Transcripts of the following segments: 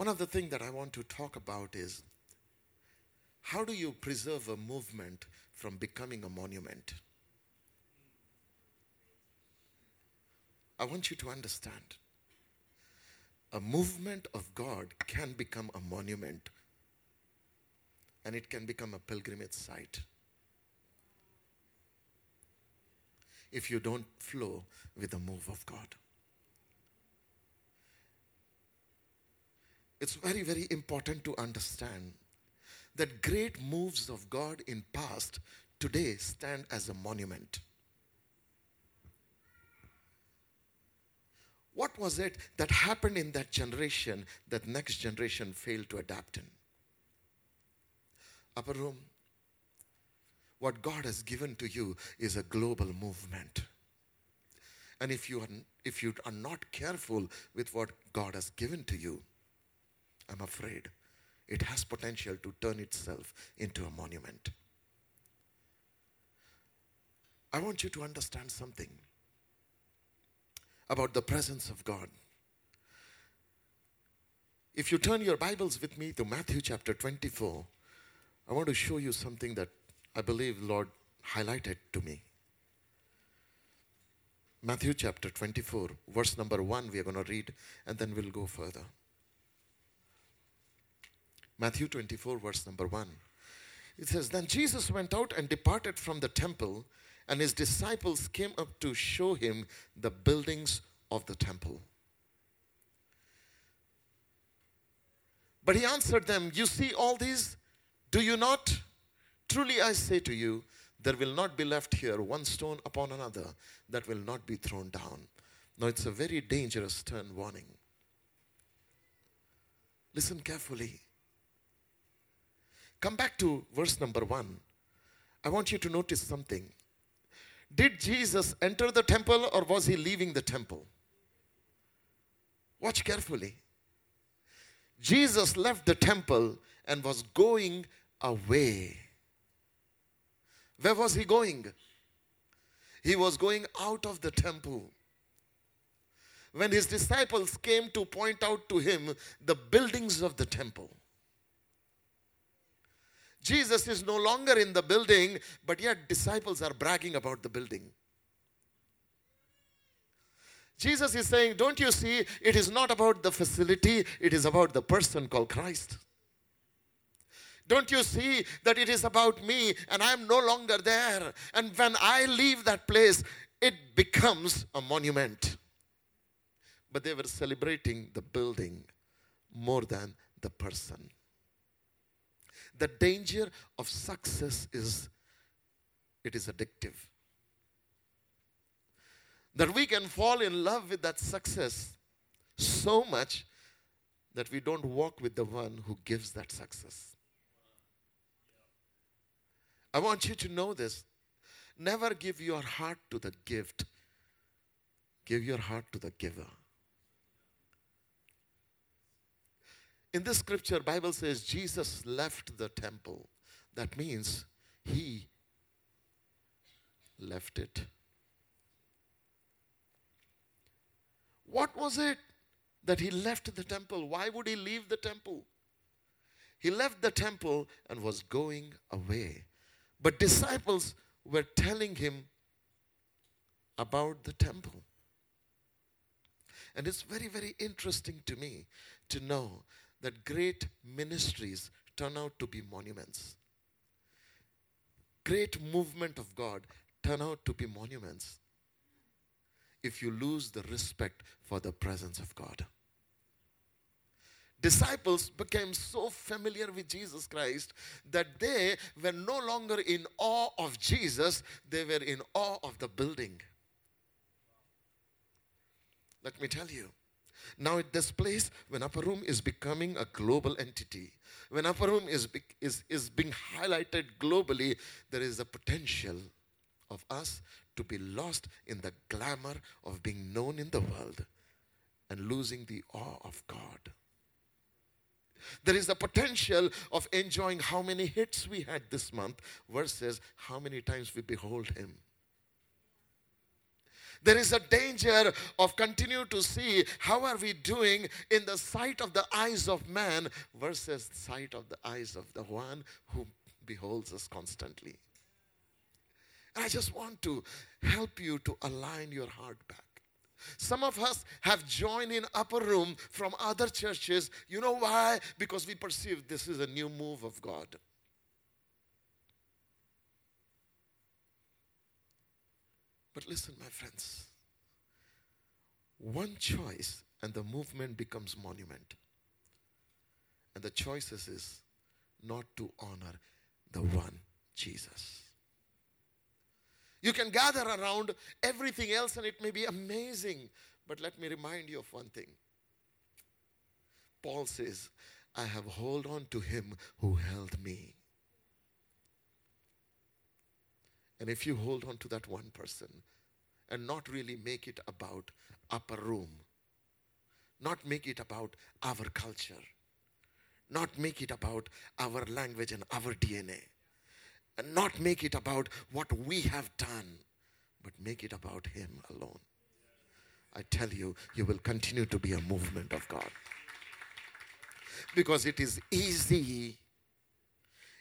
One of the things that I want to talk about is how do you preserve a movement from becoming a monument? I want you to understand a movement of God can become a monument and it can become a pilgrimage site if you don't flow with the move of God. It's very, very important to understand that great moves of God in past today stand as a monument. What was it that happened in that generation that next generation failed to adapt in? Upper room, what God has given to you is a global movement. And if you are, if you are not careful with what God has given to you, I'm afraid it has potential to turn itself into a monument. I want you to understand something about the presence of God. If you turn your Bibles with me to Matthew chapter 24, I want to show you something that I believe Lord highlighted to me. Matthew chapter 24, verse number 1, we are going to read, and then we'll go further. Matthew 24, verse number 1. It says, Then Jesus went out and departed from the temple, and his disciples came up to show him the buildings of the temple. But he answered them, You see all these? Do you not? Truly I say to you, there will not be left here one stone upon another that will not be thrown down. Now it's a very dangerous stern warning. Listen carefully. Come back to verse number one. I want you to notice something. Did Jesus enter the temple or was he leaving the temple? Watch carefully. Jesus left the temple and was going away. Where was he going? He was going out of the temple. When his disciples came to point out to him the buildings of the temple, Jesus is no longer in the building, but yet disciples are bragging about the building. Jesus is saying, Don't you see, it is not about the facility, it is about the person called Christ. Don't you see that it is about me and I am no longer there? And when I leave that place, it becomes a monument. But they were celebrating the building more than the person. The danger of success is it is addictive. That we can fall in love with that success so much that we don't walk with the one who gives that success. I want you to know this. Never give your heart to the gift, give your heart to the giver. In this scripture, Bible says Jesus left the temple. That means he left it. What was it that he left the temple? Why would he leave the temple? He left the temple and was going away. But disciples were telling him about the temple. And it's very, very interesting to me to know that great ministries turn out to be monuments. Great movement of God turn out to be monuments if you lose the respect for the presence of God. Disciples became so familiar with Jesus Christ that they were no longer in awe of Jesus, they were in awe of the building. Let me tell you, now, at this place, when Upper Room is becoming a global entity, when Upper Room is, is, is being highlighted globally, there is a potential of us to be lost in the glamour of being known in the world and losing the awe of God. There is the potential of enjoying how many hits we had this month versus how many times we behold Him. There is a danger of continue to see how are we doing in the sight of the eyes of man versus sight of the eyes of the one who beholds us constantly. And I just want to help you to align your heart back. Some of us have joined in upper room from other churches. You know why? Because we perceive this is a new move of God. But listen, my friends. One choice and the movement becomes monument. And the choices is not to honor the one Jesus. You can gather around everything else and it may be amazing. But let me remind you of one thing. Paul says, I have hold on to him who held me. And if you hold on to that one person and not really make it about upper room, not make it about our culture, not make it about our language and our DNA, and not make it about what we have done, but make it about Him alone. I tell you, you will continue to be a movement of God. Because it is easy.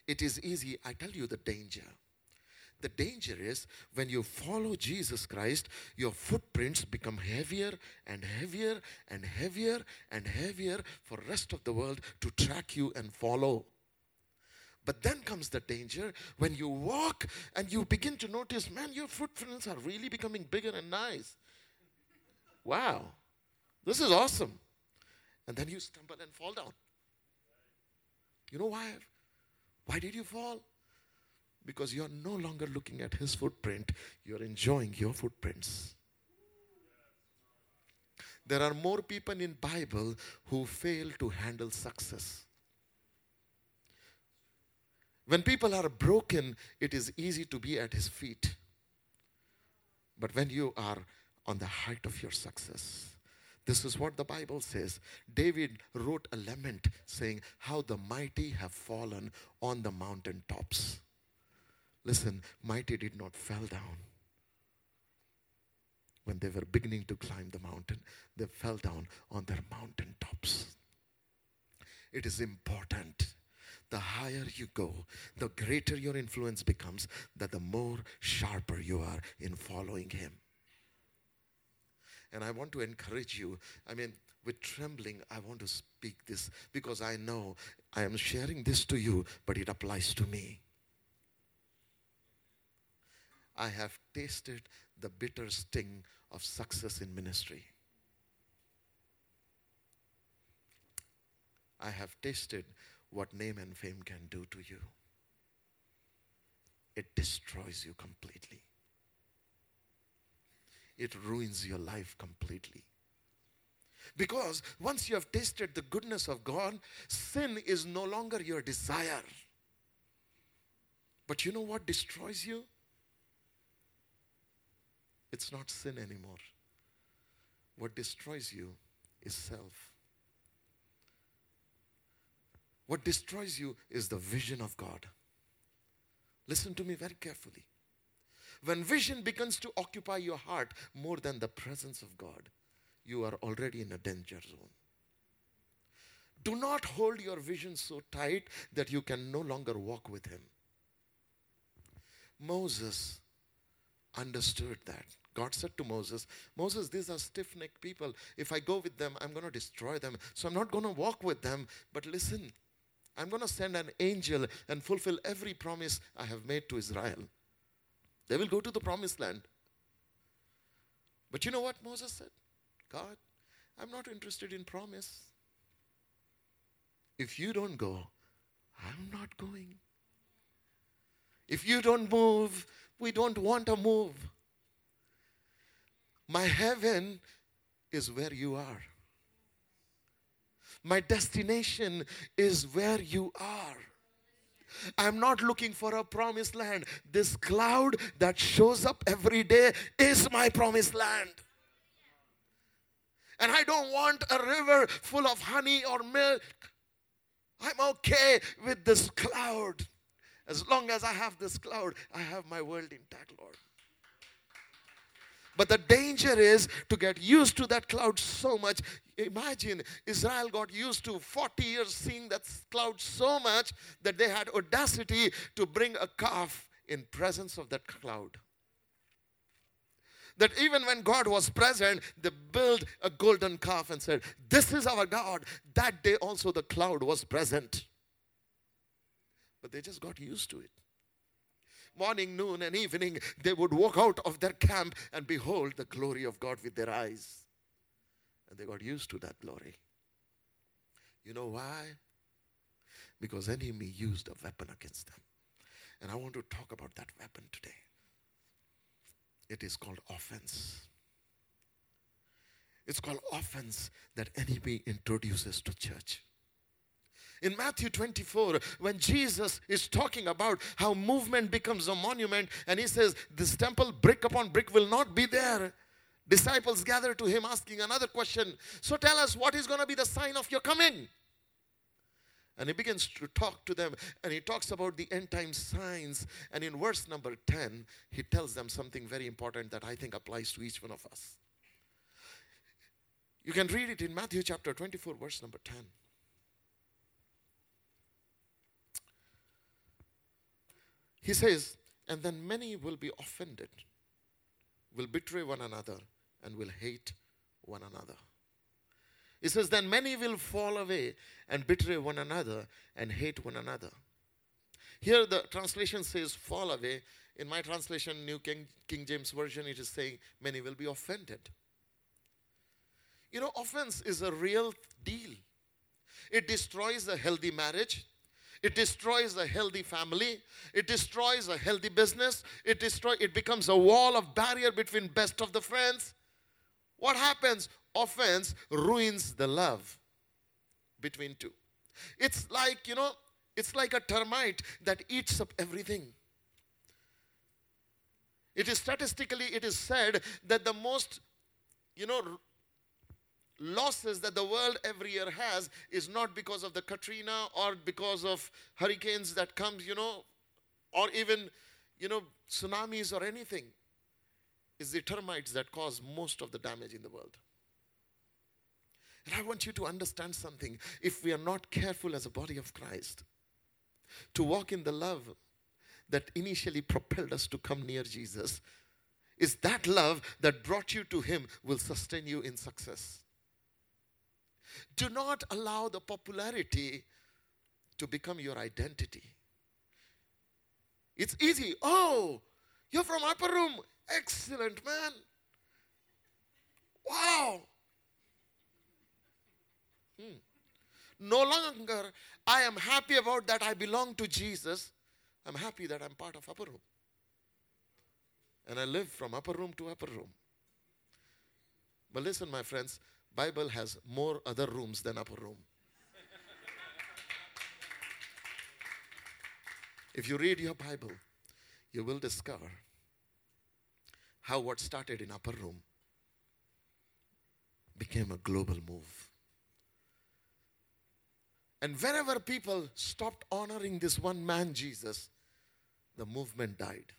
It is easy. I tell you the danger. The danger is when you follow Jesus Christ, your footprints become heavier and heavier and heavier and heavier for rest of the world to track you and follow. But then comes the danger when you walk and you begin to notice, man, your footprints are really becoming bigger and nice. Wow, this is awesome. And then you stumble and fall down. You know why? Why did you fall? Because you're no longer looking at his footprint, you're enjoying your footprints. There are more people in Bible who fail to handle success. When people are broken, it is easy to be at his feet. But when you are on the height of your success, this is what the Bible says. David wrote a lament saying, How the mighty have fallen on the mountain tops. Listen, mighty did not fall down. When they were beginning to climb the mountain, they fell down on their mountain tops. It is important. The higher you go, the greater your influence becomes, that the more sharper you are in following Him. And I want to encourage you. I mean, with trembling, I want to speak this because I know I am sharing this to you, but it applies to me. I have tasted the bitter sting of success in ministry. I have tasted what name and fame can do to you. It destroys you completely. It ruins your life completely. Because once you have tasted the goodness of God, sin is no longer your desire. But you know what destroys you? It's not sin anymore. What destroys you is self. What destroys you is the vision of God. Listen to me very carefully. When vision begins to occupy your heart more than the presence of God, you are already in a danger zone. Do not hold your vision so tight that you can no longer walk with Him. Moses understood that. God said to Moses, Moses, these are stiff necked people. If I go with them, I'm going to destroy them. So I'm not going to walk with them. But listen, I'm going to send an angel and fulfill every promise I have made to Israel. They will go to the promised land. But you know what Moses said? God, I'm not interested in promise. If you don't go, I'm not going. If you don't move, we don't want to move. My heaven is where you are. My destination is where you are. I'm not looking for a promised land. This cloud that shows up every day is my promised land. And I don't want a river full of honey or milk. I'm okay with this cloud. As long as I have this cloud, I have my world intact, Lord. But the danger is to get used to that cloud so much. Imagine Israel got used to 40 years seeing that cloud so much that they had audacity to bring a calf in presence of that cloud that even when God was present, they built a golden calf and said, This is our God. That day also the cloud was present. But they just got used to it. Morning, noon, and evening, they would walk out of their camp and behold the glory of God with their eyes. And they got used to that glory. You know why? Because enemy used a weapon against them. And I want to talk about that weapon today. It is called offense. It's called offense that enemy introduces to church. In Matthew 24, when Jesus is talking about how movement becomes a monument, and he says, This temple, brick upon brick, will not be there. Disciples gather to him asking another question. So tell us, what is going to be the sign of your coming? And he begins to talk to them and he talks about the end time signs. And in verse number 10, he tells them something very important that I think applies to each one of us. You can read it in Matthew chapter 24, verse number 10. He says, And then many will be offended, will betray one another, and will hate one another. He says, Then many will fall away and betray one another and hate one another. Here the translation says fall away. In my translation, New King, King James Version, it is saying many will be offended. You know, offense is a real deal. It destroys a healthy marriage. It destroys a healthy family. It destroys a healthy business. It destroy it becomes a wall of barrier between best of the friends. What happens? offense ruins the love between two. It's like, you know, it's like a termite that eats up everything. It is statistically, it is said that the most, you know, losses that the world every year has is not because of the Katrina or because of hurricanes that comes, you know, or even, you know, tsunamis or anything. It's the termites that cause most of the damage in the world. And I want you to understand something. If we are not careful as a body of Christ to walk in the love that initially propelled us to come near Jesus, is that love that brought you to Him will sustain you in success. Do not allow the popularity to become your identity. It's easy. Oh, you're from upper room. Excellent, man. Wow. Hmm. No longer I am happy about that I belong to Jesus. I'm happy that I'm part of upper room. And I live from upper room to upper room. But listen, my friends, Bible has more other rooms than upper room. if you read your Bible, you will discover how what started in upper room became a global move. And wherever people stopped honoring this one man, Jesus, the movement died.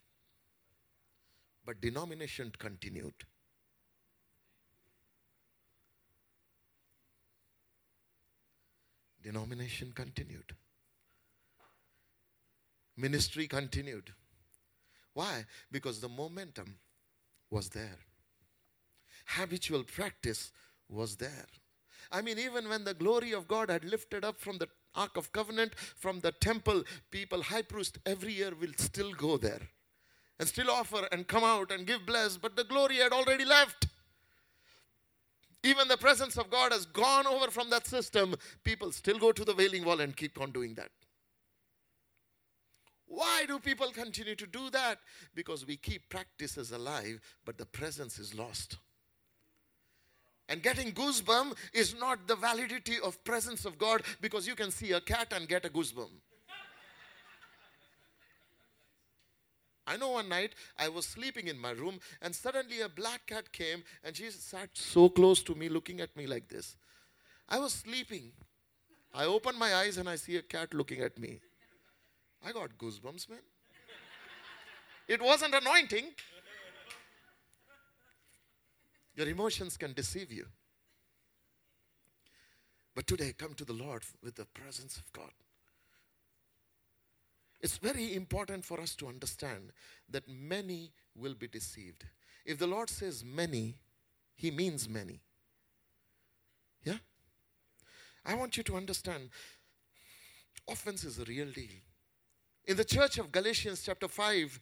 But denomination continued. Denomination continued. Ministry continued. Why? Because the momentum was there. Habitual practice was there. I mean, even when the glory of God had lifted up from the Ark of Covenant, from the temple, people, high priest, every year will still go there and still offer and come out and give bless, but the glory had already left. Even the presence of God has gone over from that system. People still go to the wailing wall and keep on doing that. Why do people continue to do that? Because we keep practices alive, but the presence is lost. And getting goosebump is not the validity of presence of God because you can see a cat and get a goosebump. I know one night I was sleeping in my room and suddenly a black cat came and she sat so close to me looking at me like this. I was sleeping. I open my eyes and I see a cat looking at me. I got goosebumps, man. It wasn't anointing. Your emotions can deceive you. But today, come to the Lord with the presence of God. It's very important for us to understand that many will be deceived. If the Lord says many, He means many. Yeah? I want you to understand offense is a real deal. In the church of Galatians, chapter 5,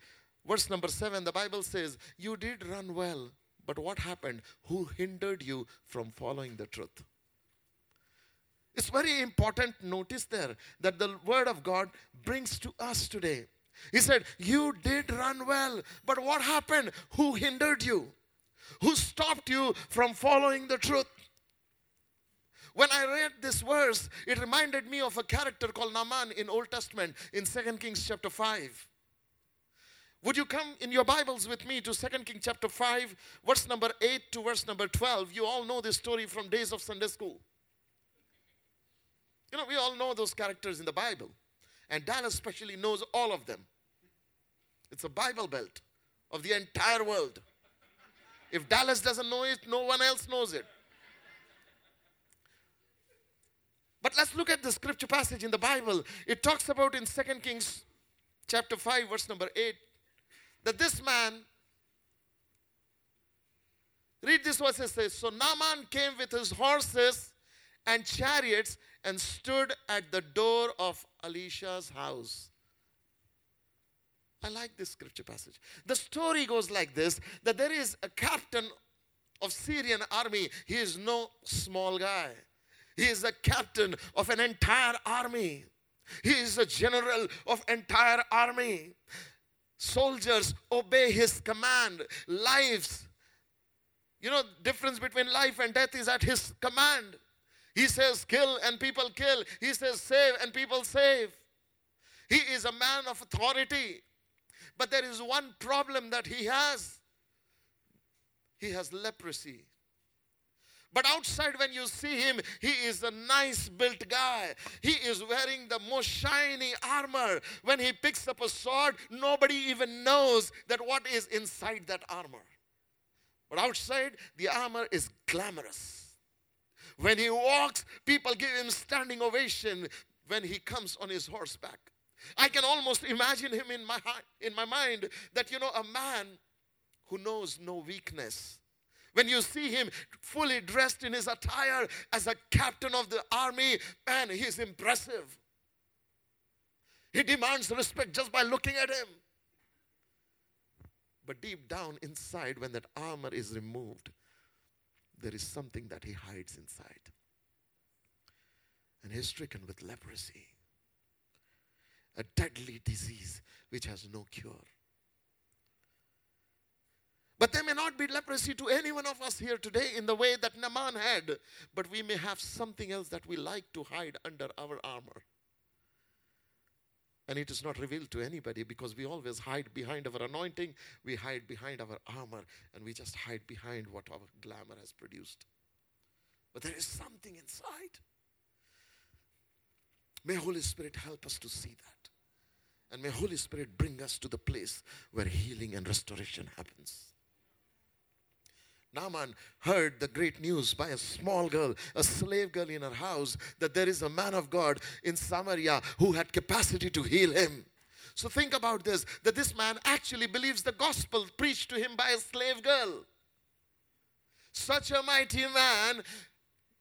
verse number 7, the Bible says, You did run well, but what happened? Who hindered you from following the truth? Very important, notice there, that the word of God brings to us today. He said, You did run well, but what happened? Who hindered you? Who stopped you from following the truth? When I read this verse, it reminded me of a character called Naaman in Old Testament in 2 Kings chapter 5. Would you come in your Bibles with me to 2 Kings chapter 5, verse number 8 to verse number 12? You all know this story from days of Sunday school. You know, we all know those characters in the Bible. And Dallas especially knows all of them. It's a Bible belt of the entire world. If Dallas doesn't know it, no one else knows it. But let's look at the scripture passage in the Bible. It talks about in 2 Kings chapter 5, verse number 8 that this man, read this verse, it says, So Naaman came with his horses and chariots and stood at the door of Elisha's house. I like this scripture passage. The story goes like this that there is a captain of Syrian army. He is no small guy. He is the captain of an entire army. He is a general of entire army. Soldiers obey his command. Lives, you know, difference between life and death is at his command. He says kill and people kill. He says save and people save. He is a man of authority. But there is one problem that he has. He has leprosy. But outside, when you see him, he is a nice built guy. He is wearing the most shiny armor. When he picks up a sword, nobody even knows that what is inside that armor. But outside, the armor is glamorous. When he walks, people give him standing ovation when he comes on his horseback. I can almost imagine him in my in my mind that you know a man who knows no weakness when you see him fully dressed in his attire as a captain of the army, man, he's impressive. He demands respect just by looking at him. But deep down inside, when that armor is removed, there is something that he hides inside. And he's stricken with leprosy, a deadly disease which has no cure. But there may not be leprosy to any one of us here today in the way that Naaman had, but we may have something else that we like to hide under our armor. And it is not revealed to anybody because we always hide behind our anointing, we hide behind our armor, and we just hide behind what our glamour has produced. But there is something inside. May Holy Spirit help us to see that. And may Holy Spirit bring us to the place where healing and restoration happens. Naaman heard the great news by a small girl, a slave girl in her house, that there is a man of God in Samaria who had capacity to heal him. So think about this that this man actually believes the gospel preached to him by a slave girl. Such a mighty man,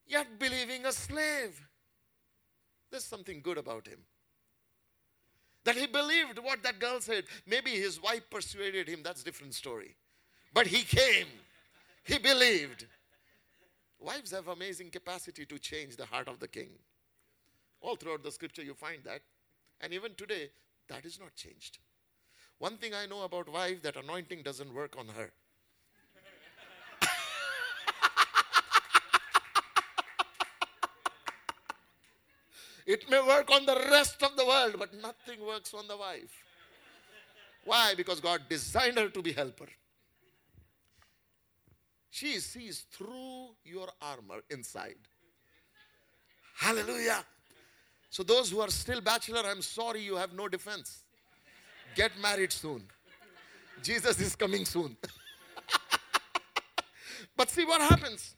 yet believing a slave. There's something good about him. That he believed what that girl said. Maybe his wife persuaded him, that's different story. But he came. He believed. Wives have amazing capacity to change the heart of the king. All throughout the scripture, you find that. And even today, that is not changed. One thing I know about wife that anointing doesn't work on her. it may work on the rest of the world, but nothing works on the wife. Why? Because God designed her to be helper. She sees through your armor inside. Hallelujah. So, those who are still bachelor, I'm sorry you have no defense. Get married soon. Jesus is coming soon. But see what happens.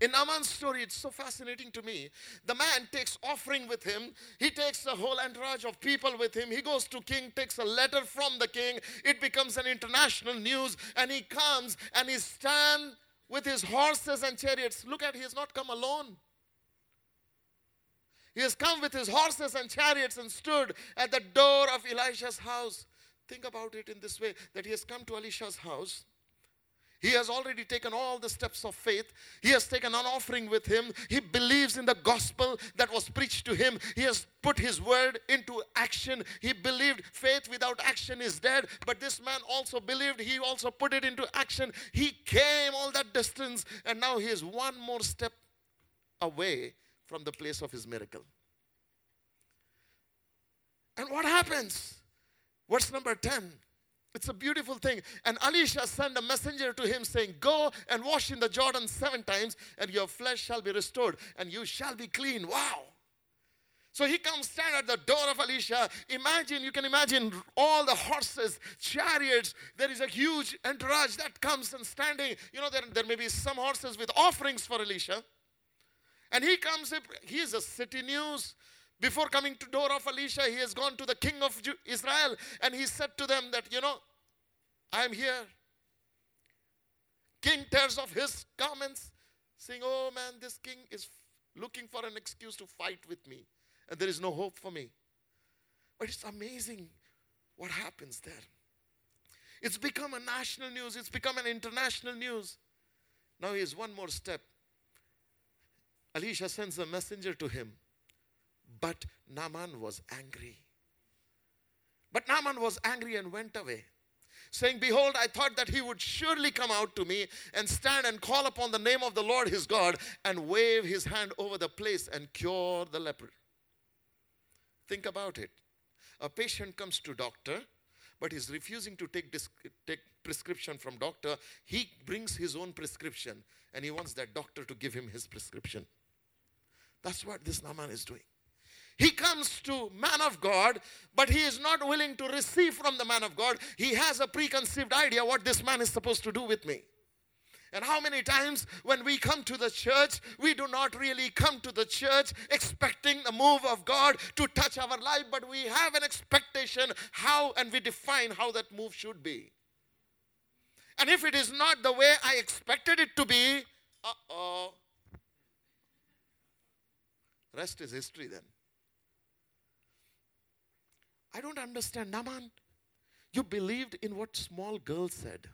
In Naaman's story, it's so fascinating to me. The man takes offering with him. He takes a whole entourage of people with him. He goes to king, takes a letter from the king. It becomes an international news. And he comes and he stands with his horses and chariots. Look at, he has not come alone. He has come with his horses and chariots and stood at the door of Elisha's house. Think about it in this way that he has come to Elisha's house he has already taken all the steps of faith. He has taken an offering with him. He believes in the gospel that was preached to him. He has put his word into action. He believed faith without action is dead. But this man also believed. He also put it into action. He came all that distance and now he is one more step away from the place of his miracle. And what happens? Verse number 10 it's a beautiful thing. And Elisha sent a messenger to him saying, Go and wash in the Jordan seven times, and your flesh shall be restored, and you shall be clean. Wow. So he comes stand at the door of Elisha. Imagine, you can imagine all the horses, chariots. There is a huge entourage that comes and standing. You know, there, there may be some horses with offerings for Elisha. And he comes, he is a city news. Before coming to door of Elisha, he has gone to the king of Israel and he said to them that, you know, I am here. King tears off his garments, saying, Oh man, this king is looking for an excuse to fight with me, and there is no hope for me. But it's amazing what happens there. It's become a national news, it's become an international news. Now he here's one more step. Elisha sends a messenger to him but Naaman was angry. But Naaman was angry and went away, saying, Behold, I thought that he would surely come out to me and stand and call upon the name of the Lord his God and wave his hand over the place and cure the leper. Think about it. A patient comes to doctor, but he's refusing to take, disc- take prescription from doctor. He brings his own prescription and he wants that doctor to give him his prescription. That's what this Naaman is doing. He comes to man of God, but he is not willing to receive from the man of God. He has a preconceived idea what this man is supposed to do with me. And how many times when we come to the church, we do not really come to the church expecting the move of God to touch our life, but we have an expectation how and we define how that move should be. And if it is not the way I expected it to be, uh oh. Rest is history then. I don't understand. Naaman, you believed in what small girl said.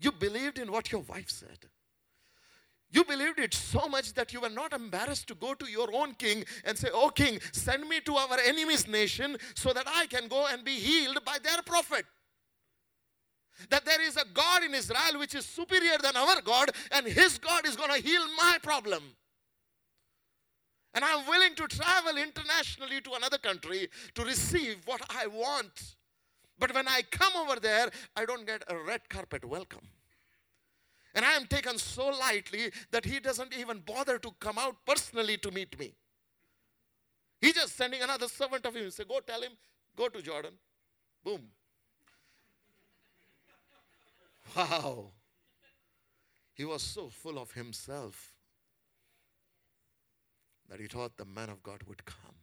You believed in what your wife said. You believed it so much that you were not embarrassed to go to your own king and say, Oh, king, send me to our enemy's nation so that I can go and be healed by their prophet. That there is a God in Israel which is superior than our God, and his God is going to heal my problem. And I'm willing to travel internationally to another country to receive what I want. But when I come over there, I don't get a red carpet welcome. And I am taken so lightly that he doesn't even bother to come out personally to meet me. He's just sending another servant of him. Say, go tell him, go to Jordan. Boom. Wow. He was so full of himself that he thought the man of God would come,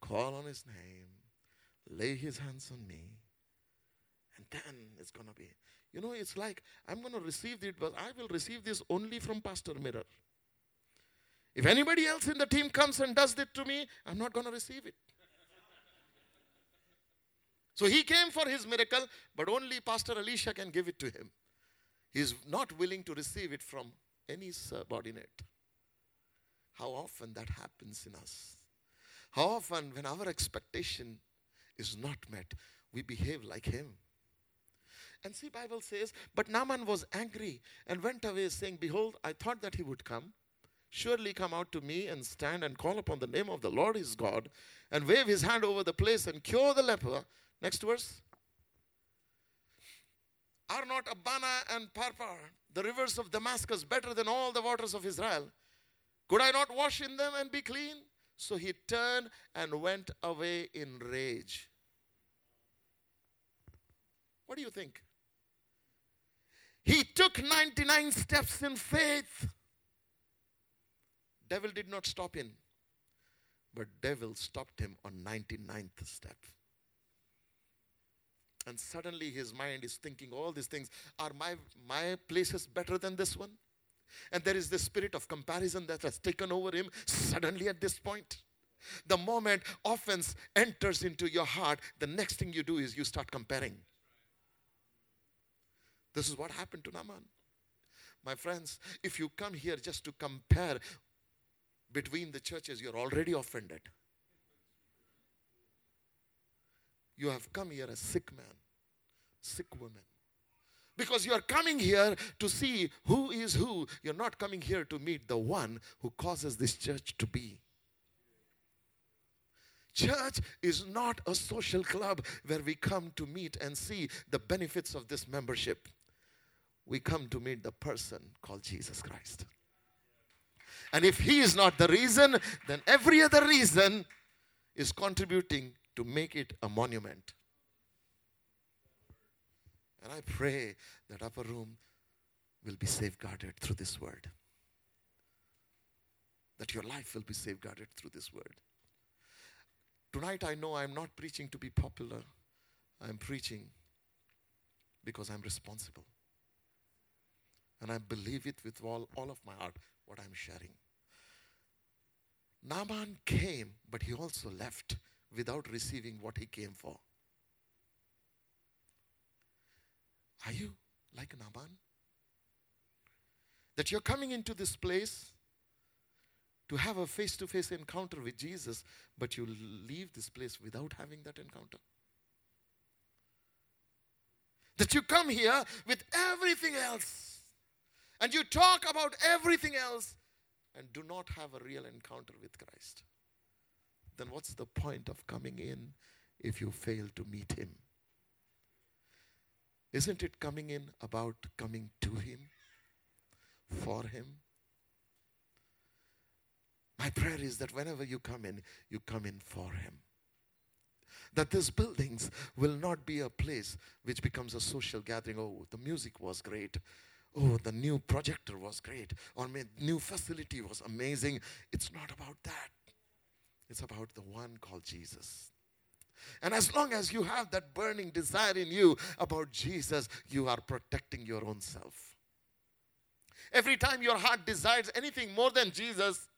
call on his name, lay his hands on me, and then it's going to be. You know, it's like I'm going to receive it, but I will receive this only from Pastor Miller. If anybody else in the team comes and does it to me, I'm not going to receive it. So he came for his miracle, but only Pastor Elisha can give it to him. He's not willing to receive it from any subordinate. How often that happens in us. How often, when our expectation is not met, we behave like him. And see, Bible says, but Naaman was angry and went away, saying, Behold, I thought that he would come, surely come out to me and stand and call upon the name of the Lord his God, and wave his hand over the place and cure the leper. Next verse. Are not Abana and Pharpar, the rivers of Damascus, better than all the waters of Israel? Could I not wash in them and be clean? So he turned and went away in rage. What do you think? He took 99 steps in faith. Devil did not stop him, but devil stopped him on 99th step. And suddenly his mind is thinking all these things. Are my, my places better than this one? And there is this spirit of comparison that has taken over him suddenly at this point. The moment offense enters into your heart, the next thing you do is you start comparing. This is what happened to Naaman. My friends, if you come here just to compare between the churches, you're already offended. You have come here a sick man, sick woman. Because you are coming here to see who is who. You're not coming here to meet the one who causes this church to be. Church is not a social club where we come to meet and see the benefits of this membership. We come to meet the person called Jesus Christ. And if He is not the reason, then every other reason is contributing to make it a monument. And I pray that upper room will be safeguarded through this word. That your life will be safeguarded through this word. Tonight, I know I'm not preaching to be popular, I'm preaching because I'm responsible. And I believe it with all, all of my heart, what I'm sharing. Naaman came, but he also left without receiving what he came for. Are you like Naaman? That you're coming into this place to have a face to face encounter with Jesus, but you leave this place without having that encounter? That you come here with everything else and you talk about everything else and do not have a real encounter with Christ? Then what's the point of coming in if you fail to meet Him? Isn't it coming in about coming to Him, for Him? My prayer is that whenever you come in, you come in for Him. That these buildings will not be a place which becomes a social gathering. Oh, the music was great. Oh, the new projector was great. Or the new facility was amazing. It's not about that. It's about the one called Jesus. And as long as you have that burning desire in you about Jesus, you are protecting your own self. Every time your heart desires anything more than Jesus,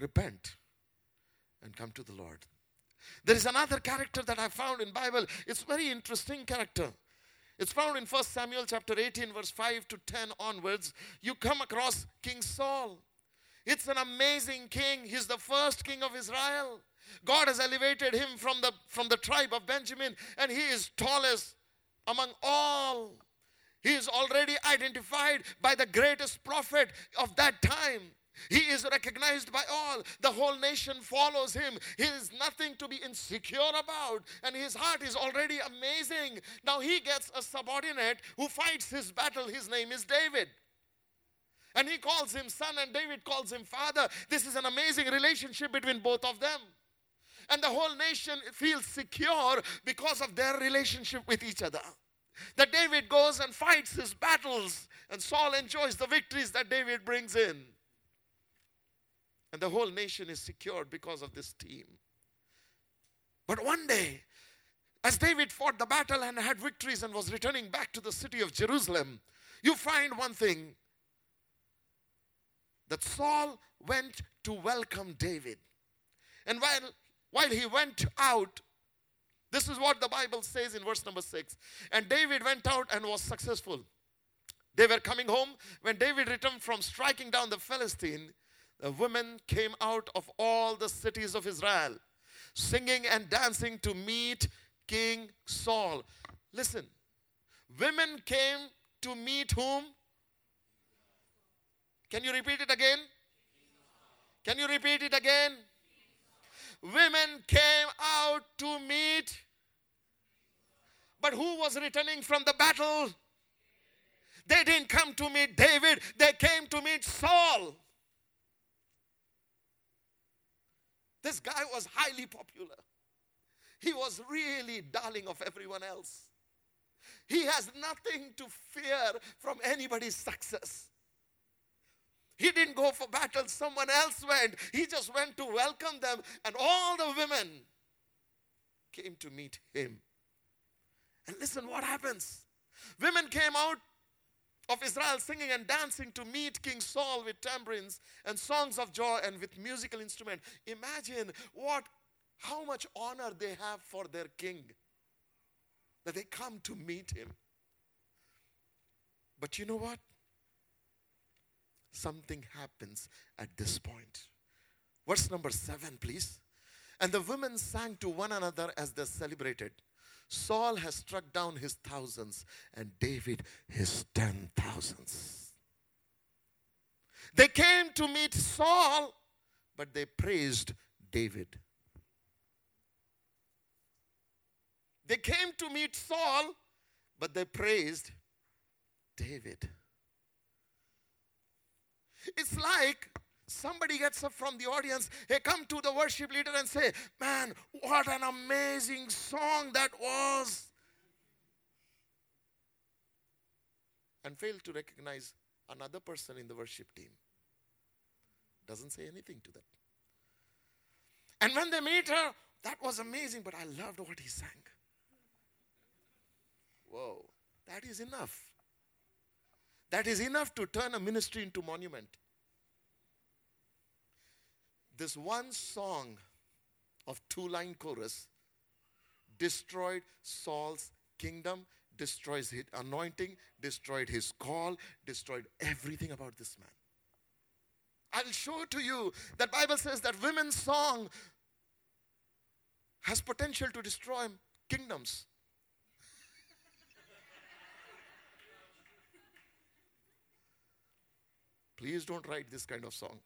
repent and come to the Lord. There is another character that I found in Bible. It's very interesting character. It's found in 1 Samuel chapter 18 verse 5 to 10 onwards. You come across King Saul. It's an amazing king. He's the first king of Israel. God has elevated him from the, from the tribe of Benjamin, and he is tallest among all. He is already identified by the greatest prophet of that time. He is recognized by all. The whole nation follows him. He is nothing to be insecure about, and his heart is already amazing. Now he gets a subordinate who fights his battle. His name is David. And he calls him son, and David calls him father. This is an amazing relationship between both of them. And the whole nation feels secure because of their relationship with each other. That David goes and fights his battles, and Saul enjoys the victories that David brings in. And the whole nation is secured because of this team. But one day, as David fought the battle and had victories and was returning back to the city of Jerusalem, you find one thing that Saul went to welcome David. And while while he went out, this is what the Bible says in verse number 6. And David went out and was successful. They were coming home. When David returned from striking down the Philistine, the women came out of all the cities of Israel, singing and dancing to meet King Saul. Listen, women came to meet whom? Can you repeat it again? Can you repeat it again? Women came out to meet. But who was returning from the battle? They didn't come to meet David, they came to meet Saul. This guy was highly popular. He was really darling of everyone else. He has nothing to fear from anybody's success. He didn't go for battle, someone else went. He just went to welcome them, and all the women came to meet him. And listen what happens. Women came out of Israel singing and dancing to meet King Saul with tambourines and songs of joy and with musical instrument. Imagine what how much honor they have for their king. That they come to meet him. But you know what? Something happens at this point. Verse number 7 please. And the women sang to one another as they celebrated. Saul has struck down his thousands and David his ten thousands. They came to meet Saul, but they praised David. They came to meet Saul, but they praised David. It's like somebody gets up from the audience, hey, come to the worship leader and say, Man, what an amazing song that was. And fail to recognize another person in the worship team. Doesn't say anything to that. And when they meet her, that was amazing, but I loved what he sang. Whoa, that is enough. That is enough to turn a ministry into monument. This one song of two line chorus destroyed Saul's kingdom, destroys his anointing, destroyed his call, destroyed everything about this man. I'll show to you that Bible says that women's song has potential to destroy kingdoms. Please don't write this kind of song.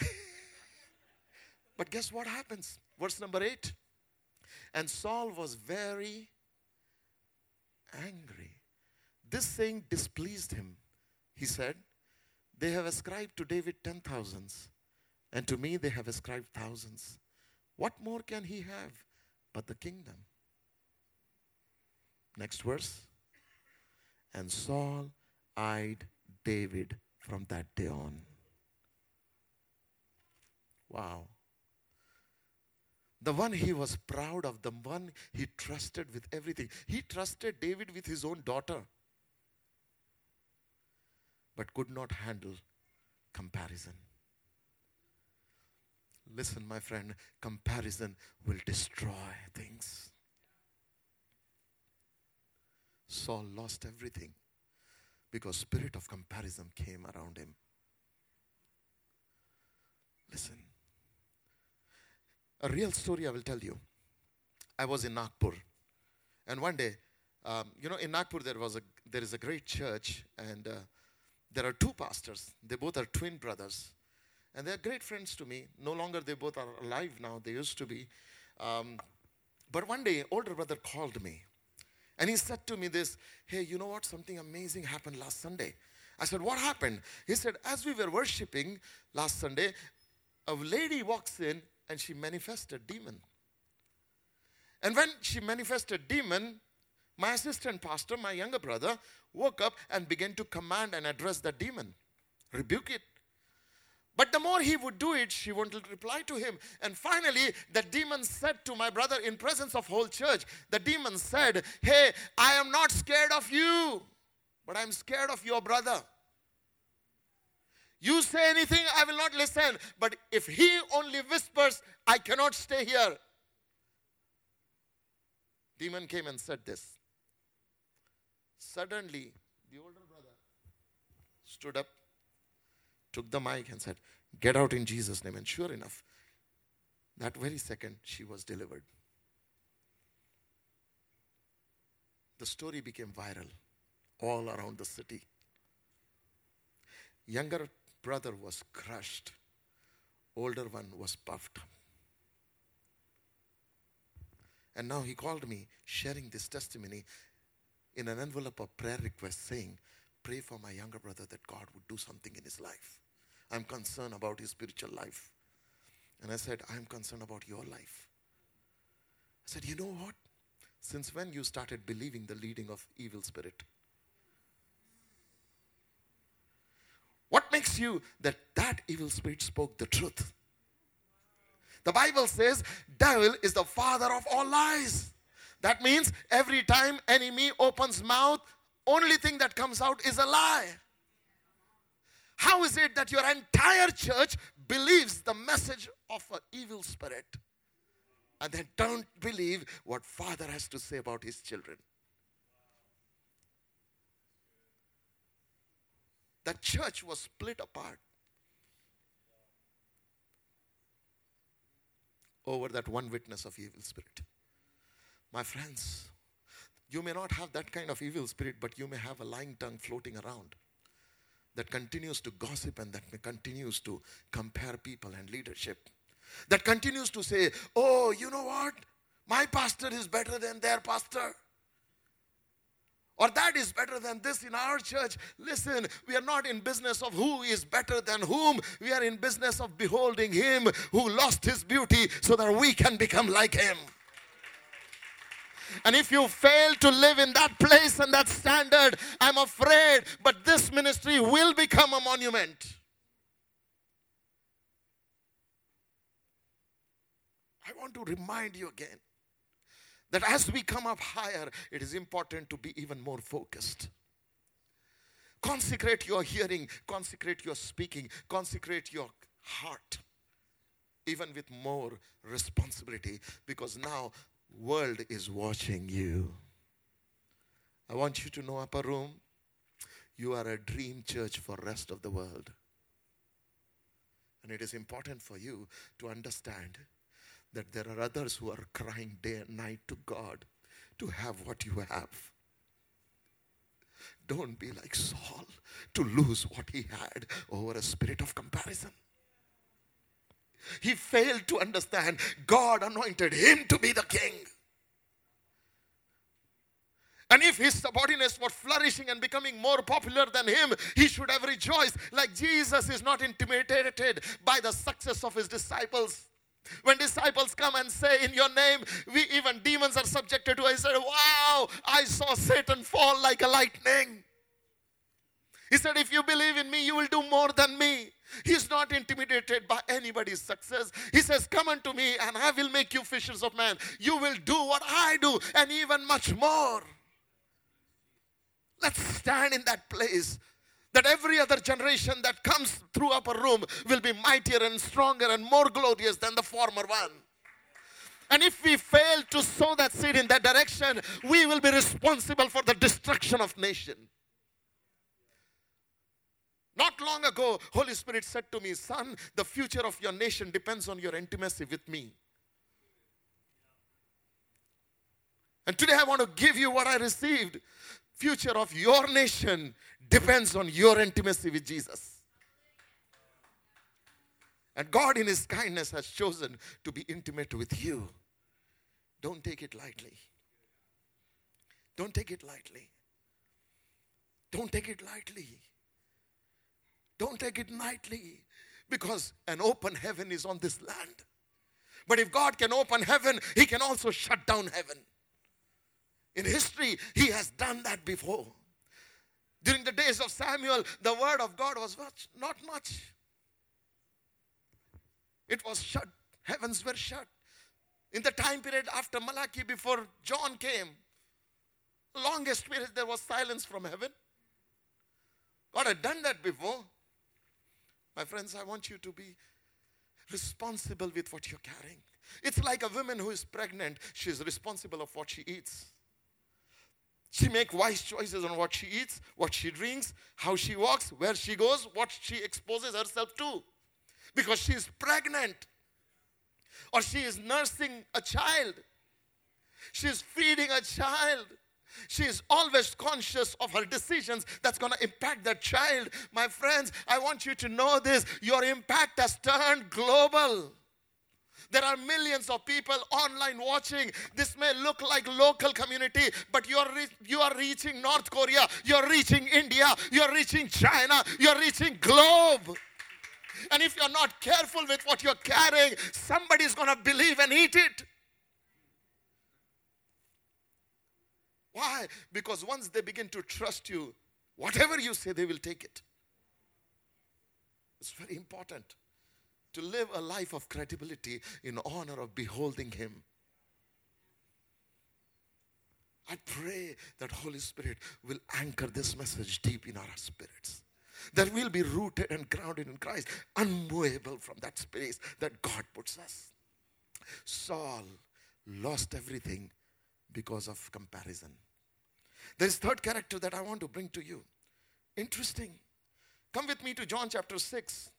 but guess what happens? Verse number 8. And Saul was very angry. This saying displeased him. He said, They have ascribed to David ten thousands, and to me they have ascribed thousands. What more can he have but the kingdom? Next verse. And Saul eyed David from that day on. Wow. The one he was proud of, the one he trusted with everything. He trusted David with his own daughter, but could not handle comparison. Listen, my friend, comparison will destroy things. Saul lost everything because spirit of comparison came around him. Listen. A real story i will tell you. I was in nagpur. And one day um, you know in nagpur there was a there is a great church and uh, there are two pastors. They both are twin brothers. And they're great friends to me. No longer they both are alive now. They used to be. Um, but one day older brother called me and he said to me this, hey, you know what? Something amazing happened last Sunday. I said, what happened? He said, as we were worshiping last Sunday, a lady walks in and she manifested demon. And when she manifested demon, my assistant pastor, my younger brother, woke up and began to command and address the demon, rebuke it, but the more he would do it, she wouldn't reply to him. And finally, the demon said to my brother in presence of whole church, the demon said, Hey, I am not scared of you, but I'm scared of your brother. You say anything, I will not listen. But if he only whispers, I cannot stay here. Demon came and said this. Suddenly, the older brother stood up took the mic and said, Get out in Jesus' name. And sure enough, that very second, she was delivered. The story became viral all around the city. Younger brother was crushed, older one was puffed. And now he called me, sharing this testimony in an envelope of prayer request, saying, Pray for my younger brother that God would do something in his life. I'm concerned about his spiritual life. And I said, I'm concerned about your life. I said, You know what? Since when you started believing the leading of evil spirit? What makes you that that evil spirit spoke the truth? The Bible says devil is the father of all lies. That means every time enemy opens mouth, only thing that comes out is a lie. How is it that your entire church believes the message of an evil spirit and then don't believe what father has to say about his children? The church was split apart over that one witness of evil spirit. My friends, you may not have that kind of evil spirit, but you may have a lying tongue floating around that continues to gossip and that continues to compare people and leadership. That continues to say, oh, you know what? My pastor is better than their pastor. Or that is better than this in our church. Listen, we are not in business of who is better than whom. We are in business of beholding him who lost his beauty so that we can become like him. And if you fail to live in that place and that standard, I'm afraid, but this ministry will become a monument. I want to remind you again that as we come up higher, it is important to be even more focused. Consecrate your hearing, consecrate your speaking, consecrate your heart, even with more responsibility, because now world is watching you. I want you to know, upper room, you are a dream church for rest of the world. And it is important for you to understand that there are others who are crying day and night to God to have what you have. Don't be like Saul to lose what he had over a spirit of comparison. He failed to understand God anointed him to be the king. And if his subordinates were flourishing and becoming more popular than him, he should have rejoiced. Like Jesus is not intimidated by the success of his disciples. When disciples come and say, In your name, we even demons are subjected to, I said, Wow, I saw Satan fall like a lightning. He said, If you believe in me, you will do more than me. He's not intimidated by anybody's success. He says, Come unto me, and I will make you fishers of men. You will do what I do, and even much more. Let's stand in that place that every other generation that comes through upper room will be mightier and stronger and more glorious than the former one. And if we fail to sow that seed in that direction, we will be responsible for the destruction of nation. Not long ago, Holy Spirit said to me, Son, the future of your nation depends on your intimacy with me. And today I want to give you what I received. Future of your nation depends on your intimacy with Jesus. And God, in His kindness, has chosen to be intimate with you. Don't take it lightly. Don't take it lightly. Don't take it lightly. Don't take it lightly because an open heaven is on this land. But if God can open heaven, He can also shut down heaven. In history, He has done that before. During the days of Samuel, the word of God was much, not much. It was shut. Heavens were shut. In the time period after Malachi, before John came, longest period there was silence from heaven. God had done that before. My friends, I want you to be responsible with what you're carrying. It's like a woman who is pregnant, she's responsible of what she eats. She makes wise choices on what she eats, what she drinks, how she walks, where she goes, what she exposes herself to. Because she is pregnant or she is nursing a child. She is feeding a child. She is always conscious of her decisions that's going to impact that child. My friends, I want you to know this your impact has turned global. There are millions of people online watching. This may look like local community, but you are, re- you are reaching North Korea, you're reaching India, you're reaching China, you're reaching globe. And if you're not careful with what you're carrying, somebody's going to believe and eat it. Why? Because once they begin to trust you, whatever you say, they will take it. It's very important to live a life of credibility in honor of beholding Him. I pray that Holy Spirit will anchor this message deep in our spirits. That we'll be rooted and grounded in Christ, unmovable from that space that God puts us. Saul lost everything because of comparison. There's third character that I want to bring to you. Interesting. Come with me to John chapter 6.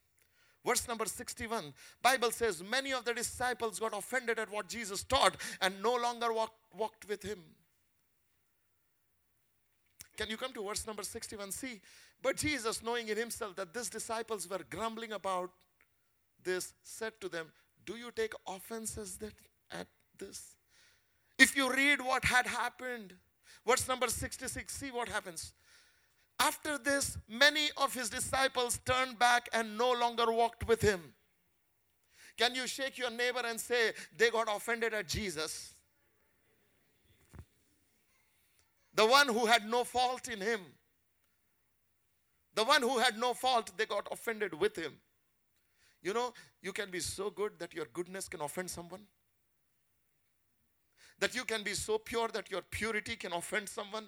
Verse number 61. Bible says many of the disciples got offended at what Jesus taught and no longer walked, walked with him. Can you come to verse number 61? See, but Jesus, knowing in himself that these disciples were grumbling about this, said to them, Do you take offenses that, at this? If you read what had happened, verse number 66, see what happens. After this, many of his disciples turned back and no longer walked with him. Can you shake your neighbor and say, They got offended at Jesus? The one who had no fault in him. The one who had no fault, they got offended with him. You know, you can be so good that your goodness can offend someone. That you can be so pure that your purity can offend someone.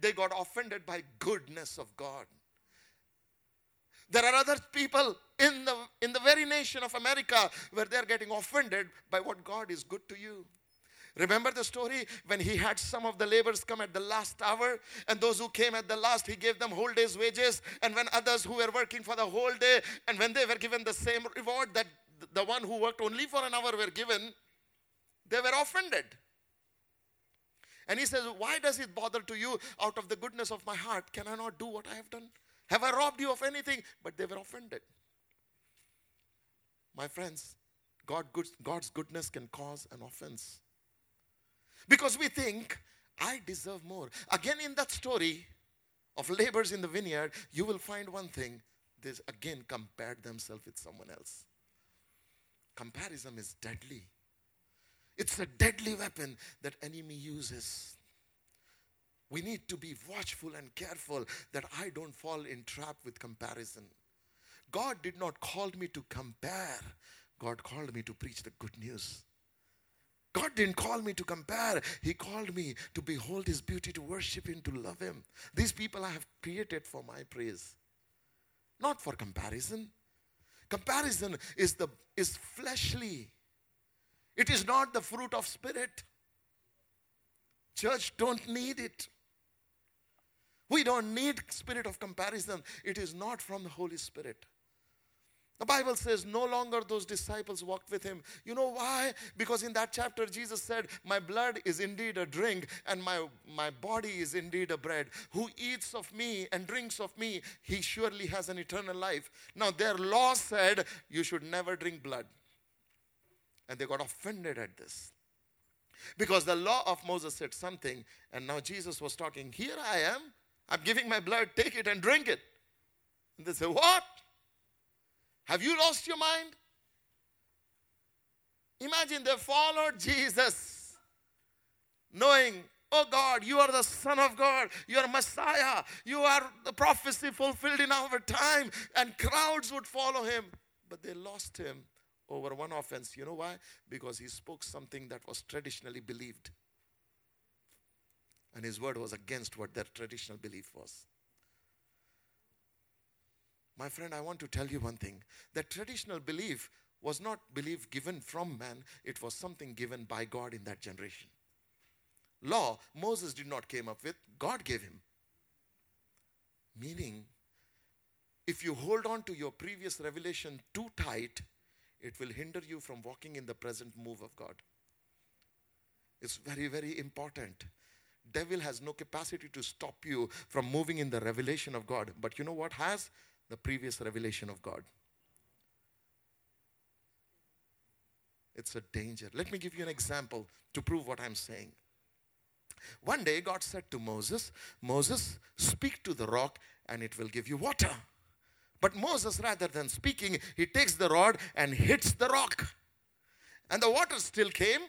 They got offended by goodness of God. There are other people in the, in the very nation of America where they're getting offended by what God is good to you. Remember the story when he had some of the laborers come at the last hour, and those who came at the last, he gave them whole day's wages. And when others who were working for the whole day, and when they were given the same reward that the one who worked only for an hour were given, they were offended. And he says, Why does it bother to you out of the goodness of my heart? Can I not do what I have done? Have I robbed you of anything? But they were offended. My friends, God, God's goodness can cause an offense. Because we think, I deserve more. Again, in that story of laborers in the vineyard, you will find one thing. They again compared themselves with someone else. Comparison is deadly. It's a deadly weapon that enemy uses. We need to be watchful and careful that I don't fall in trap with comparison. God did not call me to compare. God called me to preach the good news. God didn't call me to compare. He called me to behold His beauty, to worship Him, to love Him. These people I have created for my praise, not for comparison. Comparison is, the, is fleshly, it is not the fruit of spirit. Church don't need it. We don't need spirit of comparison. It is not from the Holy Spirit. The Bible says no longer those disciples walked with him. You know why? Because in that chapter, Jesus said, My blood is indeed a drink, and my, my body is indeed a bread. Who eats of me and drinks of me, he surely has an eternal life. Now, their law said, You should never drink blood. And they got offended at this. Because the law of Moses said something, and now Jesus was talking, Here I am. I'm giving my blood, take it and drink it. And they say, What? Have you lost your mind? Imagine they followed Jesus, knowing, oh God, you are the Son of God, you are Messiah, you are the prophecy fulfilled in our time, and crowds would follow him. But they lost him over one offense. You know why? Because he spoke something that was traditionally believed. And his word was against what their traditional belief was. My friend, I want to tell you one thing. That traditional belief was not belief given from man, it was something given by God in that generation. Law, Moses did not came up with, God gave him. Meaning, if you hold on to your previous revelation too tight, it will hinder you from walking in the present move of God. It's very, very important. Devil has no capacity to stop you from moving in the revelation of God. But you know what has? the previous revelation of God. It's a danger. Let me give you an example to prove what I'm saying. One day, God said to Moses, Moses, speak to the rock and it will give you water. But Moses, rather than speaking, he takes the rod and hits the rock. And the water still came.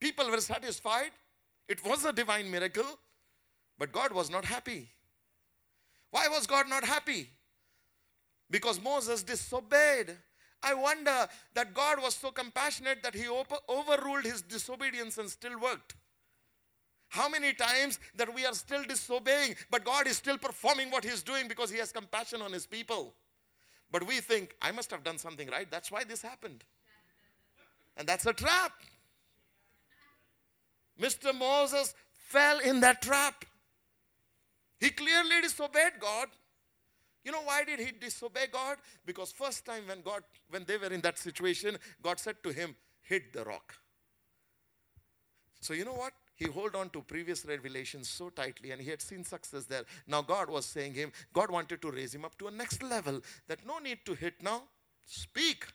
People were satisfied. It was a divine miracle, but God was not happy. Why was God not happy? Because Moses disobeyed. I wonder that God was so compassionate that he overruled his disobedience and still worked. How many times that we are still disobeying, but God is still performing what He's doing because He has compassion on His people. But we think, I must have done something right. That's why this happened. And that's a trap. Mr. Moses fell in that trap. He clearly disobeyed God. You know why did he disobey God? Because first time when God when they were in that situation, God said to him, "Hit the rock." So you know what? He held on to previous revelations so tightly and he had seen success there. Now God was saying him, God wanted to raise him up to a next level that no need to hit now, speak.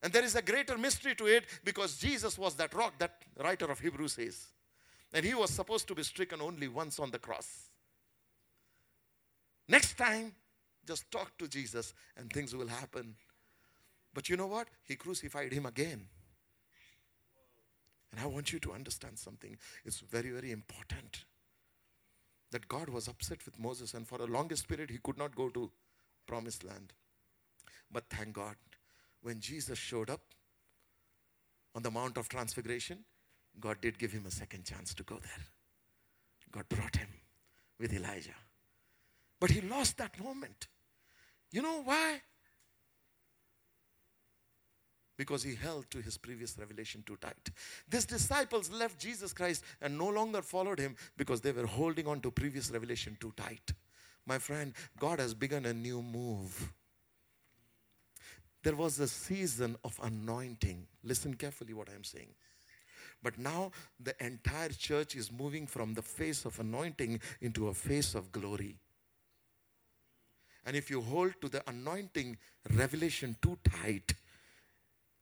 And there is a greater mystery to it because Jesus was that rock that writer of Hebrews says. And he was supposed to be stricken only once on the cross. Next time, just talk to Jesus and things will happen. But you know what? He crucified him again. And I want you to understand something. It's very, very important that God was upset with Moses, and for a longest period, he could not go to promised land. But thank God, when Jesus showed up on the Mount of Transfiguration, God did give him a second chance to go there. God brought him with Elijah. But he lost that moment. You know why? Because he held to his previous revelation too tight. These disciples left Jesus Christ and no longer followed him because they were holding on to previous revelation too tight. My friend, God has begun a new move. There was a season of anointing. Listen carefully what I'm saying. But now the entire church is moving from the face of anointing into a face of glory. And if you hold to the anointing revelation too tight,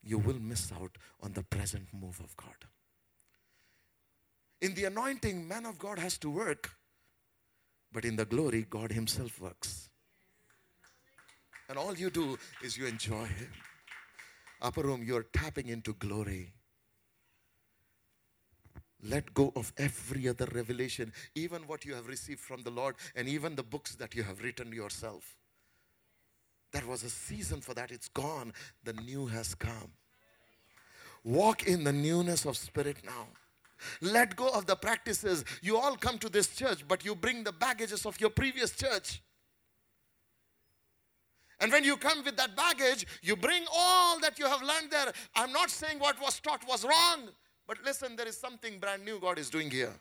you will miss out on the present move of God. In the anointing, man of God has to work, but in the glory, God Himself works. And all you do is you enjoy Him. Upper room, you're tapping into glory. Let go of every other revelation, even what you have received from the Lord, and even the books that you have written yourself. There was a season for that. It's gone. The new has come. Walk in the newness of spirit now. Let go of the practices. You all come to this church, but you bring the baggages of your previous church. And when you come with that baggage, you bring all that you have learned there. I'm not saying what was taught was wrong, but listen, there is something brand new God is doing here.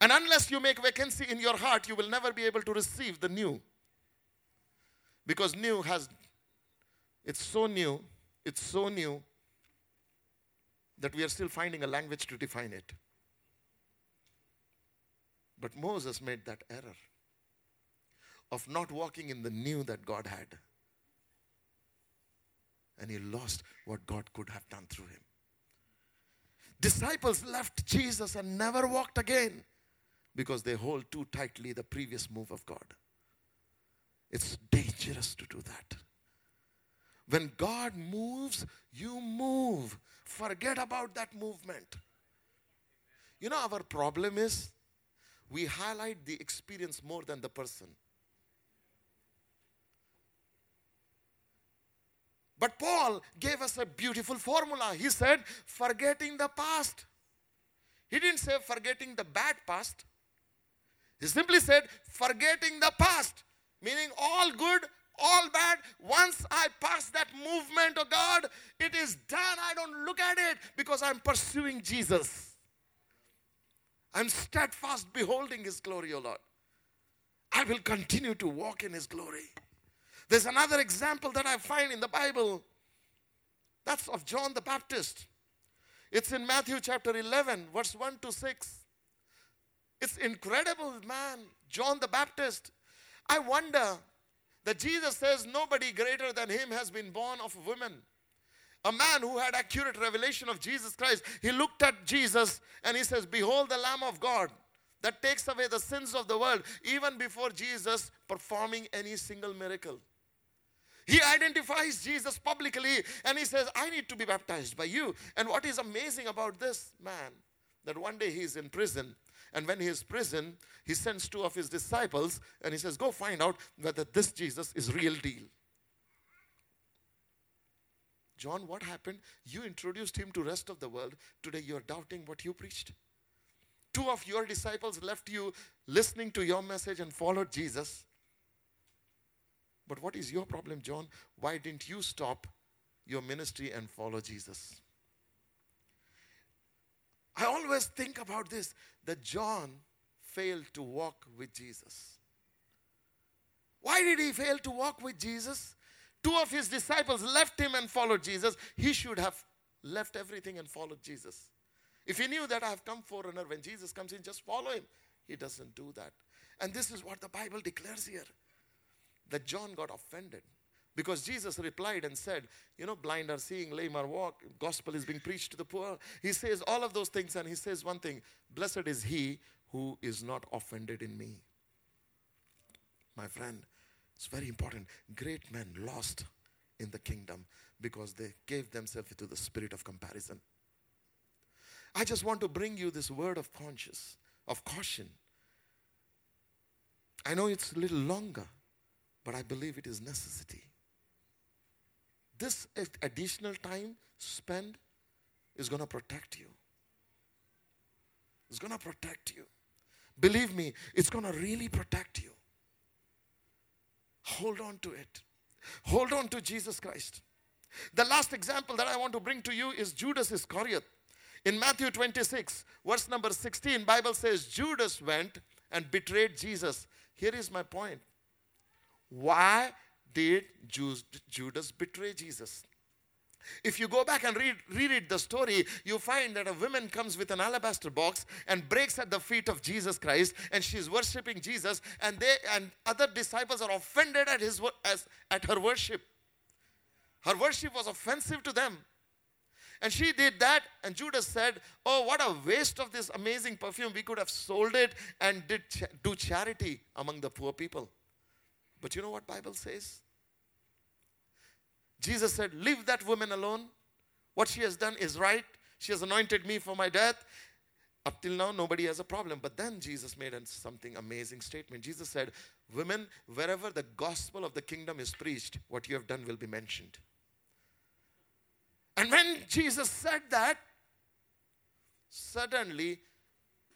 And unless you make vacancy in your heart, you will never be able to receive the new. Because new has, it's so new, it's so new that we are still finding a language to define it. But Moses made that error of not walking in the new that God had. And he lost what God could have done through him. Disciples left Jesus and never walked again because they hold too tightly the previous move of God. It's dangerous to do that. When God moves, you move. Forget about that movement. You know, our problem is we highlight the experience more than the person. But Paul gave us a beautiful formula. He said, forgetting the past. He didn't say forgetting the bad past. He simply said, forgetting the past meaning all good, all bad. Once I pass that movement of God, it is done. I don't look at it because I'm pursuing Jesus. I'm steadfast beholding His glory, O Lord. I will continue to walk in His glory. There's another example that I find in the Bible. That's of John the Baptist. It's in Matthew chapter 11, verse 1 to 6. It's incredible, man. John the Baptist I wonder that Jesus says nobody greater than him has been born of a woman. A man who had accurate revelation of Jesus Christ. He looked at Jesus and he says, Behold the Lamb of God that takes away the sins of the world, even before Jesus performing any single miracle. He identifies Jesus publicly and he says, I need to be baptized by you. And what is amazing about this man, that one day he is in prison. And when he is prison, he sends two of his disciples and he says, Go find out whether this Jesus is real deal. John, what happened? You introduced him to rest of the world. Today you are doubting what you preached. Two of your disciples left you listening to your message and followed Jesus. But what is your problem, John? Why didn't you stop your ministry and follow Jesus? I always think about this that John failed to walk with Jesus. Why did he fail to walk with Jesus? Two of his disciples left him and followed Jesus. He should have left everything and followed Jesus. If he knew that I have come forerunner, when Jesus comes in, just follow him. He doesn't do that. And this is what the Bible declares here that John got offended because Jesus replied and said, You know, blind are seeing, lame are walk, gospel is being preached to the poor. He says all of those things, and he says one thing Blessed is he who is not offended in me. My friend, it's very important. Great men lost in the kingdom because they gave themselves to the spirit of comparison. I just want to bring you this word of conscience, of caution. I know it's a little longer, but I believe it is necessity. This additional time spent is going to protect you. It's going to protect you. Believe me, it's going to really protect you. Hold on to it. Hold on to Jesus Christ. The last example that I want to bring to you is Judas Iscariot. In Matthew 26, verse number 16, Bible says Judas went and betrayed Jesus. Here is my point. Why did Judas betray Jesus? If you go back and read, reread the story, you find that a woman comes with an alabaster box and breaks at the feet of Jesus Christ, and she's worshiping Jesus, and they and other disciples are offended at his as, at her worship. Her worship was offensive to them. And she did that, and Judas said, Oh, what a waste of this amazing perfume. We could have sold it and did do charity among the poor people. But you know what Bible says? Jesus said, Leave that woman alone. What she has done is right. She has anointed me for my death. Up till now, nobody has a problem. But then Jesus made something amazing statement. Jesus said, Women, wherever the gospel of the kingdom is preached, what you have done will be mentioned. And when Jesus said that, suddenly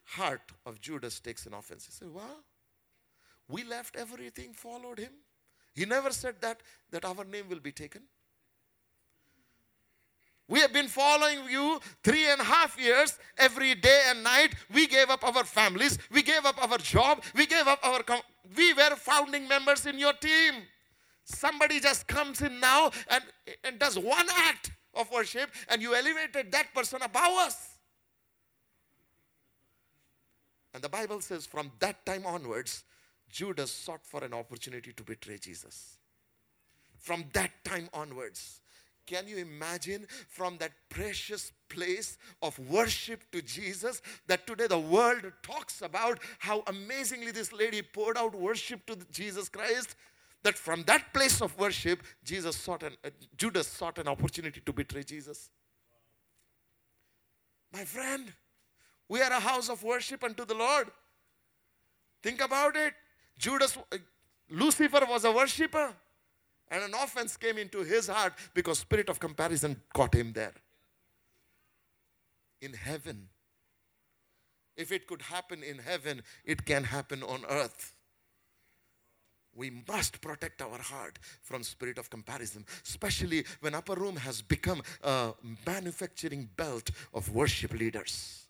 heart of Judas takes an offense. He said, Well, we left everything, followed him. He never said that that our name will be taken. We have been following you three and a half years, every day and night. We gave up our families. We gave up our job. We gave up our. Com- we were founding members in your team. Somebody just comes in now and, and does one act of worship, and you elevated that person above us. And the Bible says from that time onwards, Judas sought for an opportunity to betray Jesus. From that time onwards, can you imagine from that precious place of worship to Jesus that today the world talks about how amazingly this lady poured out worship to Jesus Christ? That from that place of worship, Jesus sought an, uh, Judas sought an opportunity to betray Jesus. My friend, we are a house of worship unto the Lord. Think about it. Judas, uh, Lucifer was a worshiper. And an offense came into his heart because spirit of comparison caught him there. In heaven. If it could happen in heaven, it can happen on earth. We must protect our heart from spirit of comparison, especially when upper room has become a manufacturing belt of worship leaders.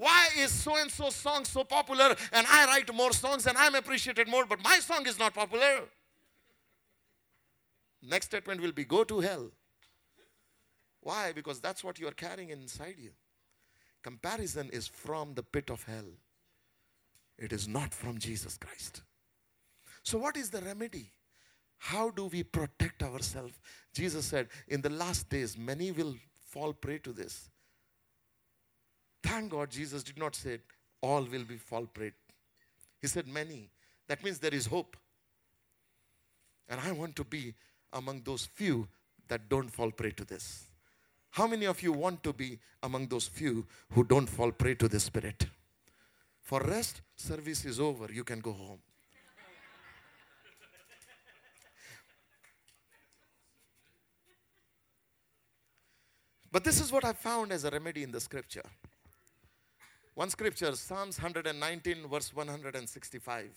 Why is so and so song so popular and I write more songs and I'm appreciated more, but my song is not popular? Next statement will be go to hell. Why? Because that's what you are carrying inside you. Comparison is from the pit of hell, it is not from Jesus Christ. So, what is the remedy? How do we protect ourselves? Jesus said, In the last days, many will fall prey to this. Thank God Jesus did not say all will be fall prey. He said many. That means there is hope. And I want to be among those few that don't fall prey to this. How many of you want to be among those few who don't fall prey to the spirit? For rest, service is over. You can go home. But this is what I found as a remedy in the scripture. One scripture, Psalms 119, verse 165.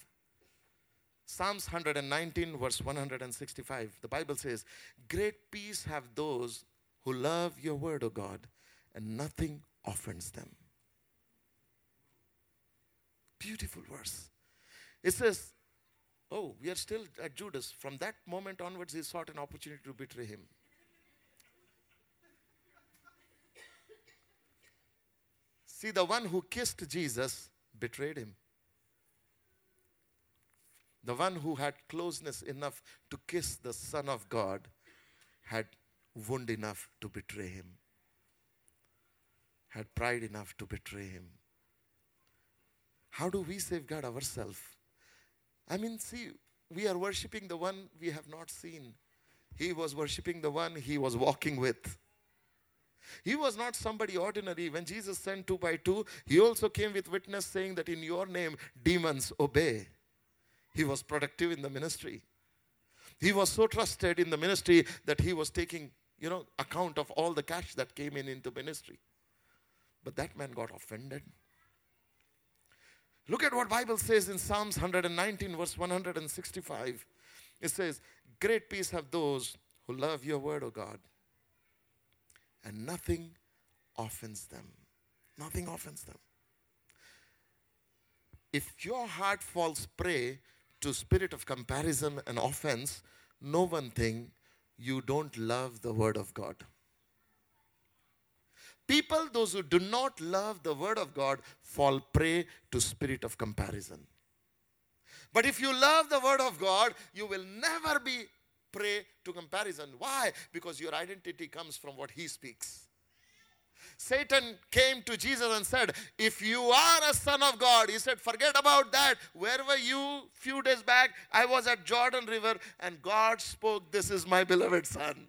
Psalms 119, verse 165. The Bible says, Great peace have those who love your word, O God, and nothing offends them. Beautiful verse. It says, Oh, we are still at Judas. From that moment onwards, he sought an opportunity to betray him. See, the one who kissed Jesus betrayed him. The one who had closeness enough to kiss the Son of God had wound enough to betray him, had pride enough to betray him. How do we safeguard ourselves? I mean, see, we are worshiping the one we have not seen. He was worshiping the one he was walking with. He was not somebody ordinary. When Jesus sent two by two, he also came with witness saying that in your name demons obey. He was productive in the ministry. He was so trusted in the ministry that he was taking, you know, account of all the cash that came in into ministry. But that man got offended. Look at what Bible says in Psalms 119 verse 165. It says, "Great peace have those who love your word, O God, and nothing offends them. Nothing offends them. If your heart falls prey to spirit of comparison and offense, know one thing, you don't love the word of God. People, those who do not love the word of God, fall prey to spirit of comparison. But if you love the word of God, you will never be prey to comparison. Why? Because your identity comes from what he speaks. Satan came to Jesus and said, If you are a son of God, he said, Forget about that. Where were you few days back? I was at Jordan River and God spoke, This is my beloved son.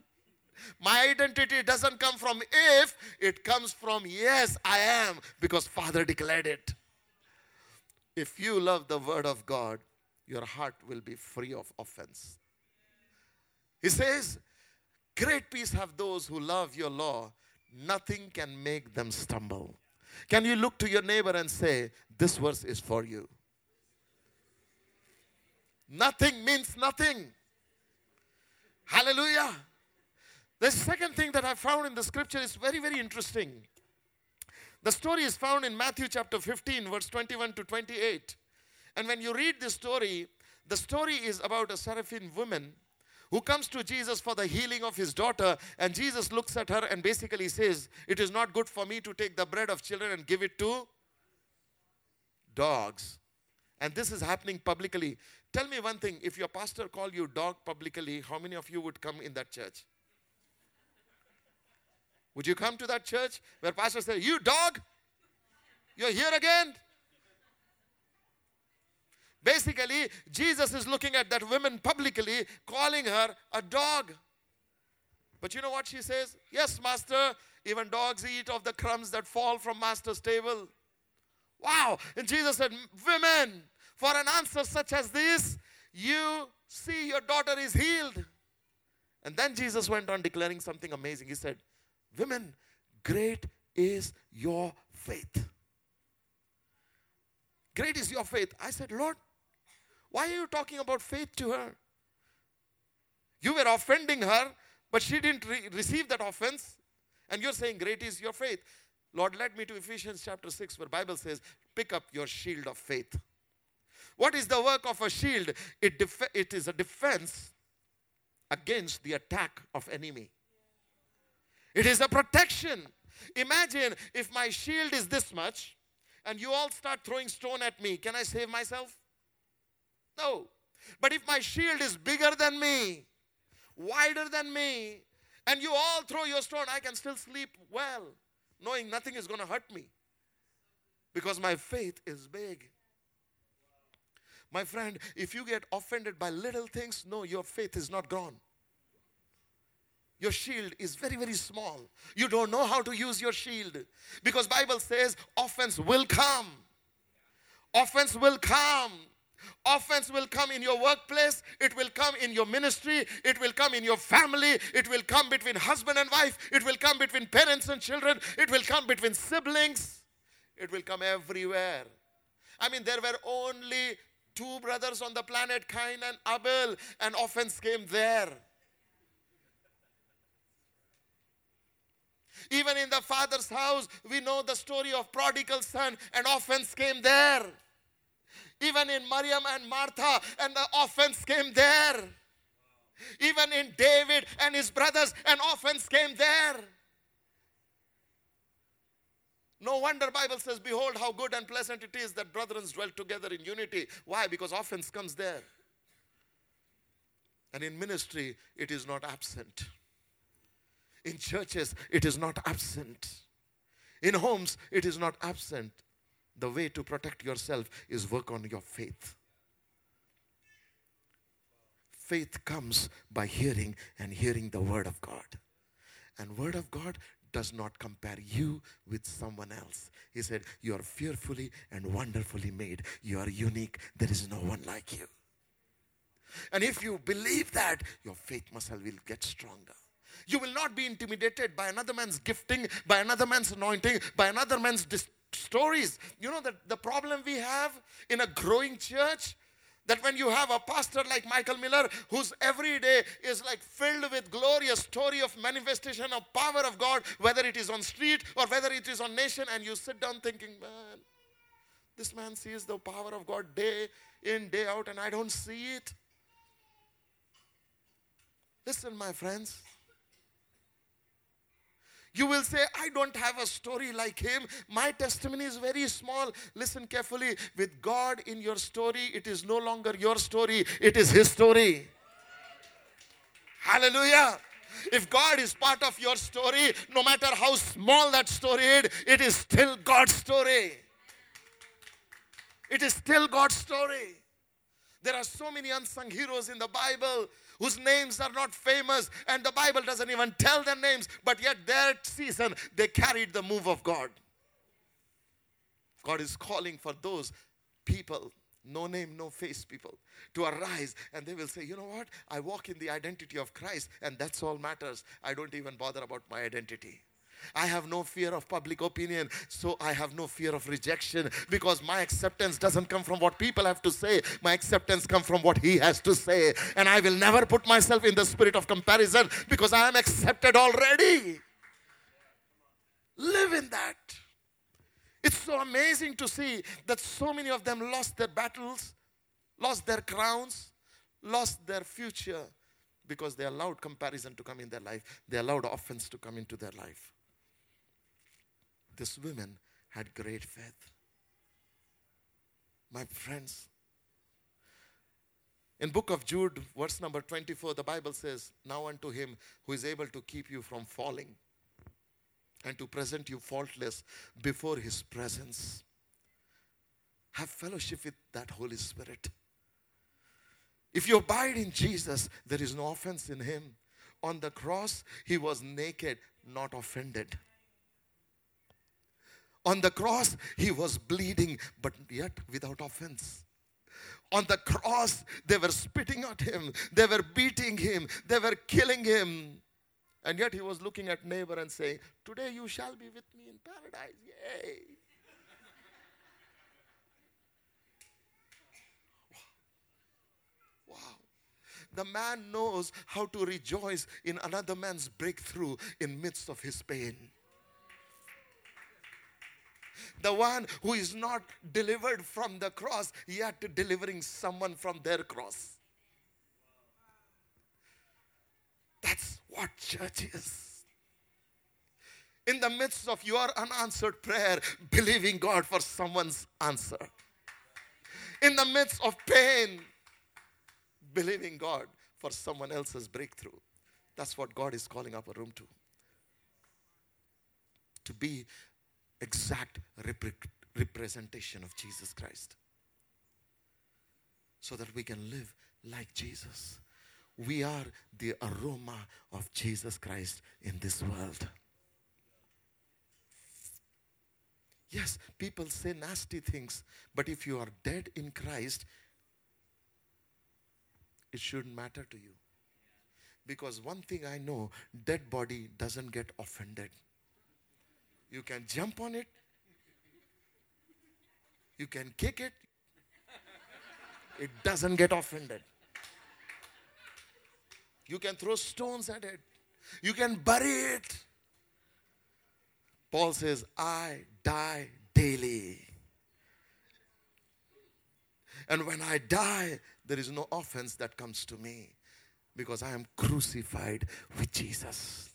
My identity doesn't come from if, it comes from yes, I am, because Father declared it. If you love the word of God, your heart will be free of offense. He says, Great peace have those who love your law. Nothing can make them stumble. Can you look to your neighbor and say, This verse is for you? Nothing means nothing. Hallelujah. The second thing that I found in the scripture is very, very interesting. The story is found in Matthew chapter 15, verse 21 to 28. And when you read this story, the story is about a Syrophoenician woman who comes to Jesus for the healing of his daughter. And Jesus looks at her and basically says, It is not good for me to take the bread of children and give it to dogs. And this is happening publicly. Tell me one thing if your pastor called you dog publicly, how many of you would come in that church? Would you come to that church where pastor says, You dog? You're here again? Basically, Jesus is looking at that woman publicly, calling her a dog. But you know what she says? Yes, master, even dogs eat of the crumbs that fall from master's table. Wow. And Jesus said, Women, for an answer such as this, you see your daughter is healed. And then Jesus went on declaring something amazing. He said, Women, great is your faith. Great is your faith. I said, Lord, why are you talking about faith to her? You were offending her, but she didn't re- receive that offense. And you're saying, Great is your faith. Lord, led me to Ephesians chapter 6, where Bible says, Pick up your shield of faith. What is the work of a shield? It, def- it is a defense against the attack of enemy. It is a protection. Imagine if my shield is this much and you all start throwing stone at me. Can I save myself? No. But if my shield is bigger than me, wider than me, and you all throw your stone, I can still sleep well, knowing nothing is going to hurt me. Because my faith is big. My friend, if you get offended by little things, no, your faith is not gone. Your shield is very, very small. You don't know how to use your shield. Because Bible says offense will come. Offense will come. Offense will come in your workplace, it will come in your ministry, it will come in your family, it will come between husband and wife, it will come between parents and children, it will come between siblings, it will come everywhere. I mean, there were only two brothers on the planet, Cain and Abel, and offense came there. Even in the father's house, we know the story of prodigal son, and offense came there. Even in Maryam and Martha, and the offense came there. Even in David and his brothers, an offense came there. No wonder Bible says, Behold how good and pleasant it is that brethren dwell together in unity. Why? Because offense comes there. And in ministry, it is not absent. In churches, it is not absent. In homes, it is not absent. The way to protect yourself is work on your faith. Faith comes by hearing and hearing the word of God. And word of God does not compare you with someone else. He said, You are fearfully and wonderfully made. You are unique. There is no one like you. And if you believe that, your faith muscle will get stronger. You will not be intimidated by another man's gifting, by another man's anointing, by another man's dis- stories. You know that the problem we have in a growing church that when you have a pastor like Michael Miller, whose every day is like filled with glorious story of manifestation of power of God, whether it is on street or whether it is on nation, and you sit down thinking, man, this man sees the power of God day in, day out, and I don't see it. Listen, my friends. You will say, I don't have a story like him. My testimony is very small. Listen carefully. With God in your story, it is no longer your story, it is his story. Hallelujah. If God is part of your story, no matter how small that story is, it is still God's story. It is still God's story. There are so many unsung heroes in the Bible whose names are not famous and the Bible doesn't even tell their names, but yet their season they carried the move of God. God is calling for those people, no name, no face people, to arise and they will say, You know what? I walk in the identity of Christ and that's all matters. I don't even bother about my identity. I have no fear of public opinion, so I have no fear of rejection because my acceptance doesn't come from what people have to say. My acceptance comes from what He has to say. And I will never put myself in the spirit of comparison because I am accepted already. Live in that. It's so amazing to see that so many of them lost their battles, lost their crowns, lost their future because they allowed comparison to come in their life. They allowed offense to come into their life this woman had great faith. My friends, in book of Jude, verse number 24, the Bible says, Now unto him who is able to keep you from falling and to present you faultless before his presence. Have fellowship with that Holy Spirit. If you abide in Jesus, there is no offense in him. On the cross, he was naked, not offended. On the cross, he was bleeding, but yet without offense. On the cross, they were spitting at him, they were beating him, they were killing him. And yet he was looking at neighbor and saying, Today you shall be with me in paradise. Yay. Wow. The man knows how to rejoice in another man's breakthrough in midst of his pain the one who is not delivered from the cross, yet delivering someone from their cross. That's what church is. In the midst of your unanswered prayer, believing God for someone's answer. In the midst of pain, believing God for someone else's breakthrough. That's what God is calling Upperroom to. To be exact rep- representation of Jesus Christ. so that we can live like Jesus. We are the aroma of Jesus Christ in this world. Yes, people say nasty things, but if you are dead in Christ, it shouldn't matter to you. Because one thing I know, dead body doesn't get offended. You can jump on it, you can kick it, it doesn't get offended. You can throw stones at it, you can bury it. Paul says, I die daily. And when I die, there is no offense that comes to me because I am crucified with Jesus.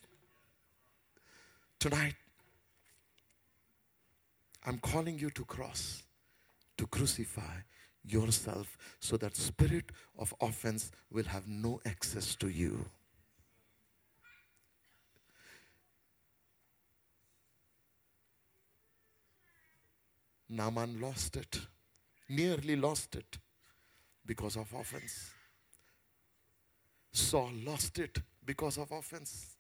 Tonight, I'm calling you to cross, to crucify yourself so that spirit of offense will have no access to you. Naaman lost it, nearly lost it because of offense. Saul lost it because of offense.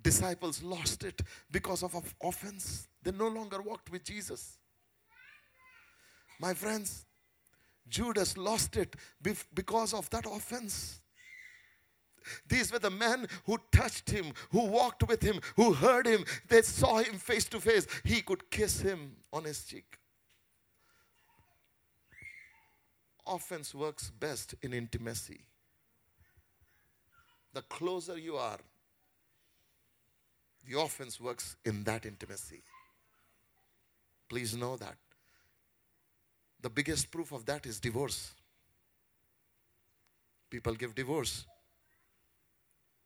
Disciples lost it because of offense. They no longer walked with Jesus. My friends, Judas lost it because of that offense. These were the men who touched him, who walked with him, who heard him. They saw him face to face. He could kiss him on his cheek. Offense works best in intimacy. The closer you are, the offense works in that intimacy. Please know that. The biggest proof of that is divorce. People give divorce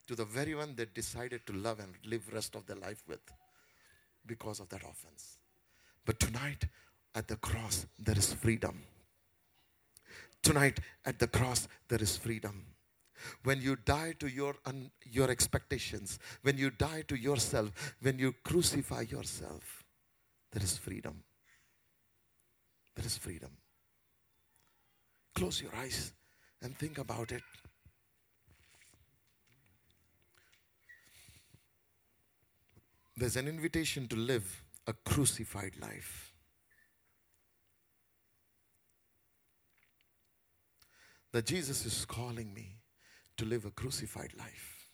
to the very one they decided to love and live rest of their life with because of that offense. But tonight at the cross there is freedom. Tonight at the cross there is freedom. When you die to your un, your expectations, when you die to yourself, when you crucify yourself, there is freedom. There is freedom. Close your eyes and think about it. There's an invitation to live a crucified life. That Jesus is calling me to live a crucified life.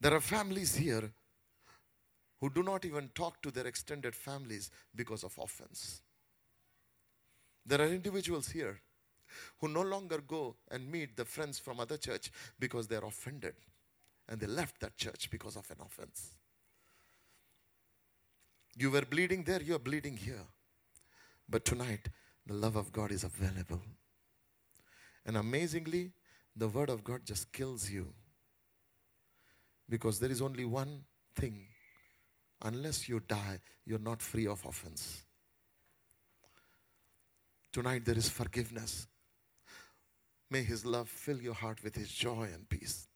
There are families here who do not even talk to their extended families because of offense. There are individuals here who no longer go and meet the friends from other church because they're offended and they left that church because of an offense. You were bleeding there, you're bleeding here. But tonight, the love of God is available. And amazingly, the Word of God just kills you. Because there is only one thing unless you die, you're not free of offense. Tonight, there is forgiveness. May His love fill your heart with His joy and peace.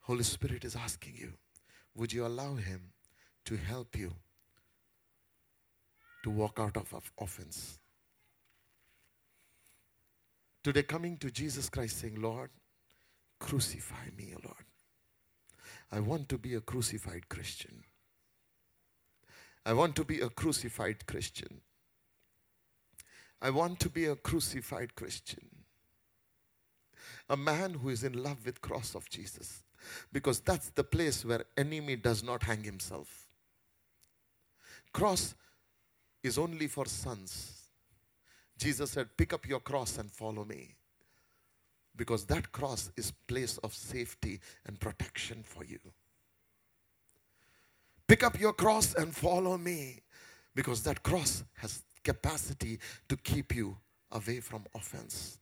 Holy Spirit is asking you, would you allow Him to help you to walk out of offense? Today, coming to Jesus Christ saying, Lord, crucify me, Lord. I want to be a crucified Christian. I want to be a crucified Christian. I want to be a crucified Christian. A man who is in love with cross of Jesus because that's the place where enemy does not hang himself cross is only for sons jesus said pick up your cross and follow me because that cross is place of safety and protection for you pick up your cross and follow me because that cross has capacity to keep you away from offense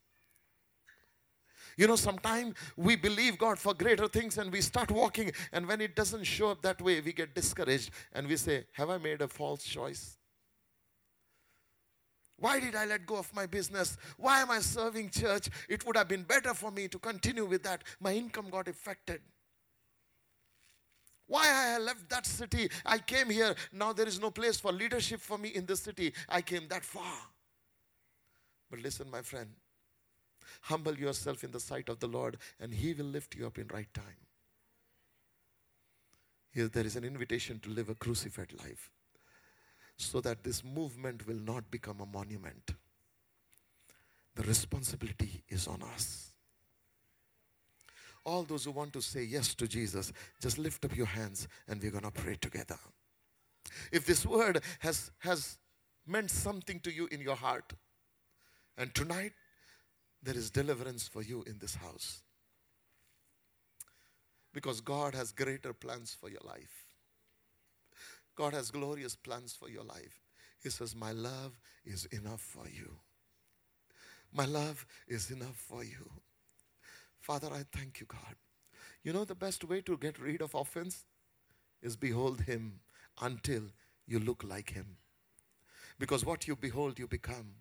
you know, sometimes we believe God for greater things and we start walking, and when it doesn't show up that way, we get discouraged and we say, Have I made a false choice? Why did I let go of my business? Why am I serving church? It would have been better for me to continue with that. My income got affected. Why I left that city? I came here. Now there is no place for leadership for me in this city. I came that far. But listen, my friend, humble yourself in the sight of the Lord, and He will lift you up in right time. Here there is an invitation to live a crucified life so that this movement will not become a monument. The responsibility is on us. All those who want to say yes to Jesus, just lift up your hands and we're going to pray together. If this word has, has meant something to you in your heart, and tonight there is deliverance for you in this house. Because God has greater plans for your life. God has glorious plans for your life. He says, My love is enough for you. My love is enough for you. Father, I thank you, God. You know the best way to get rid of offense is behold Him until you look like Him. Because what you behold, you become.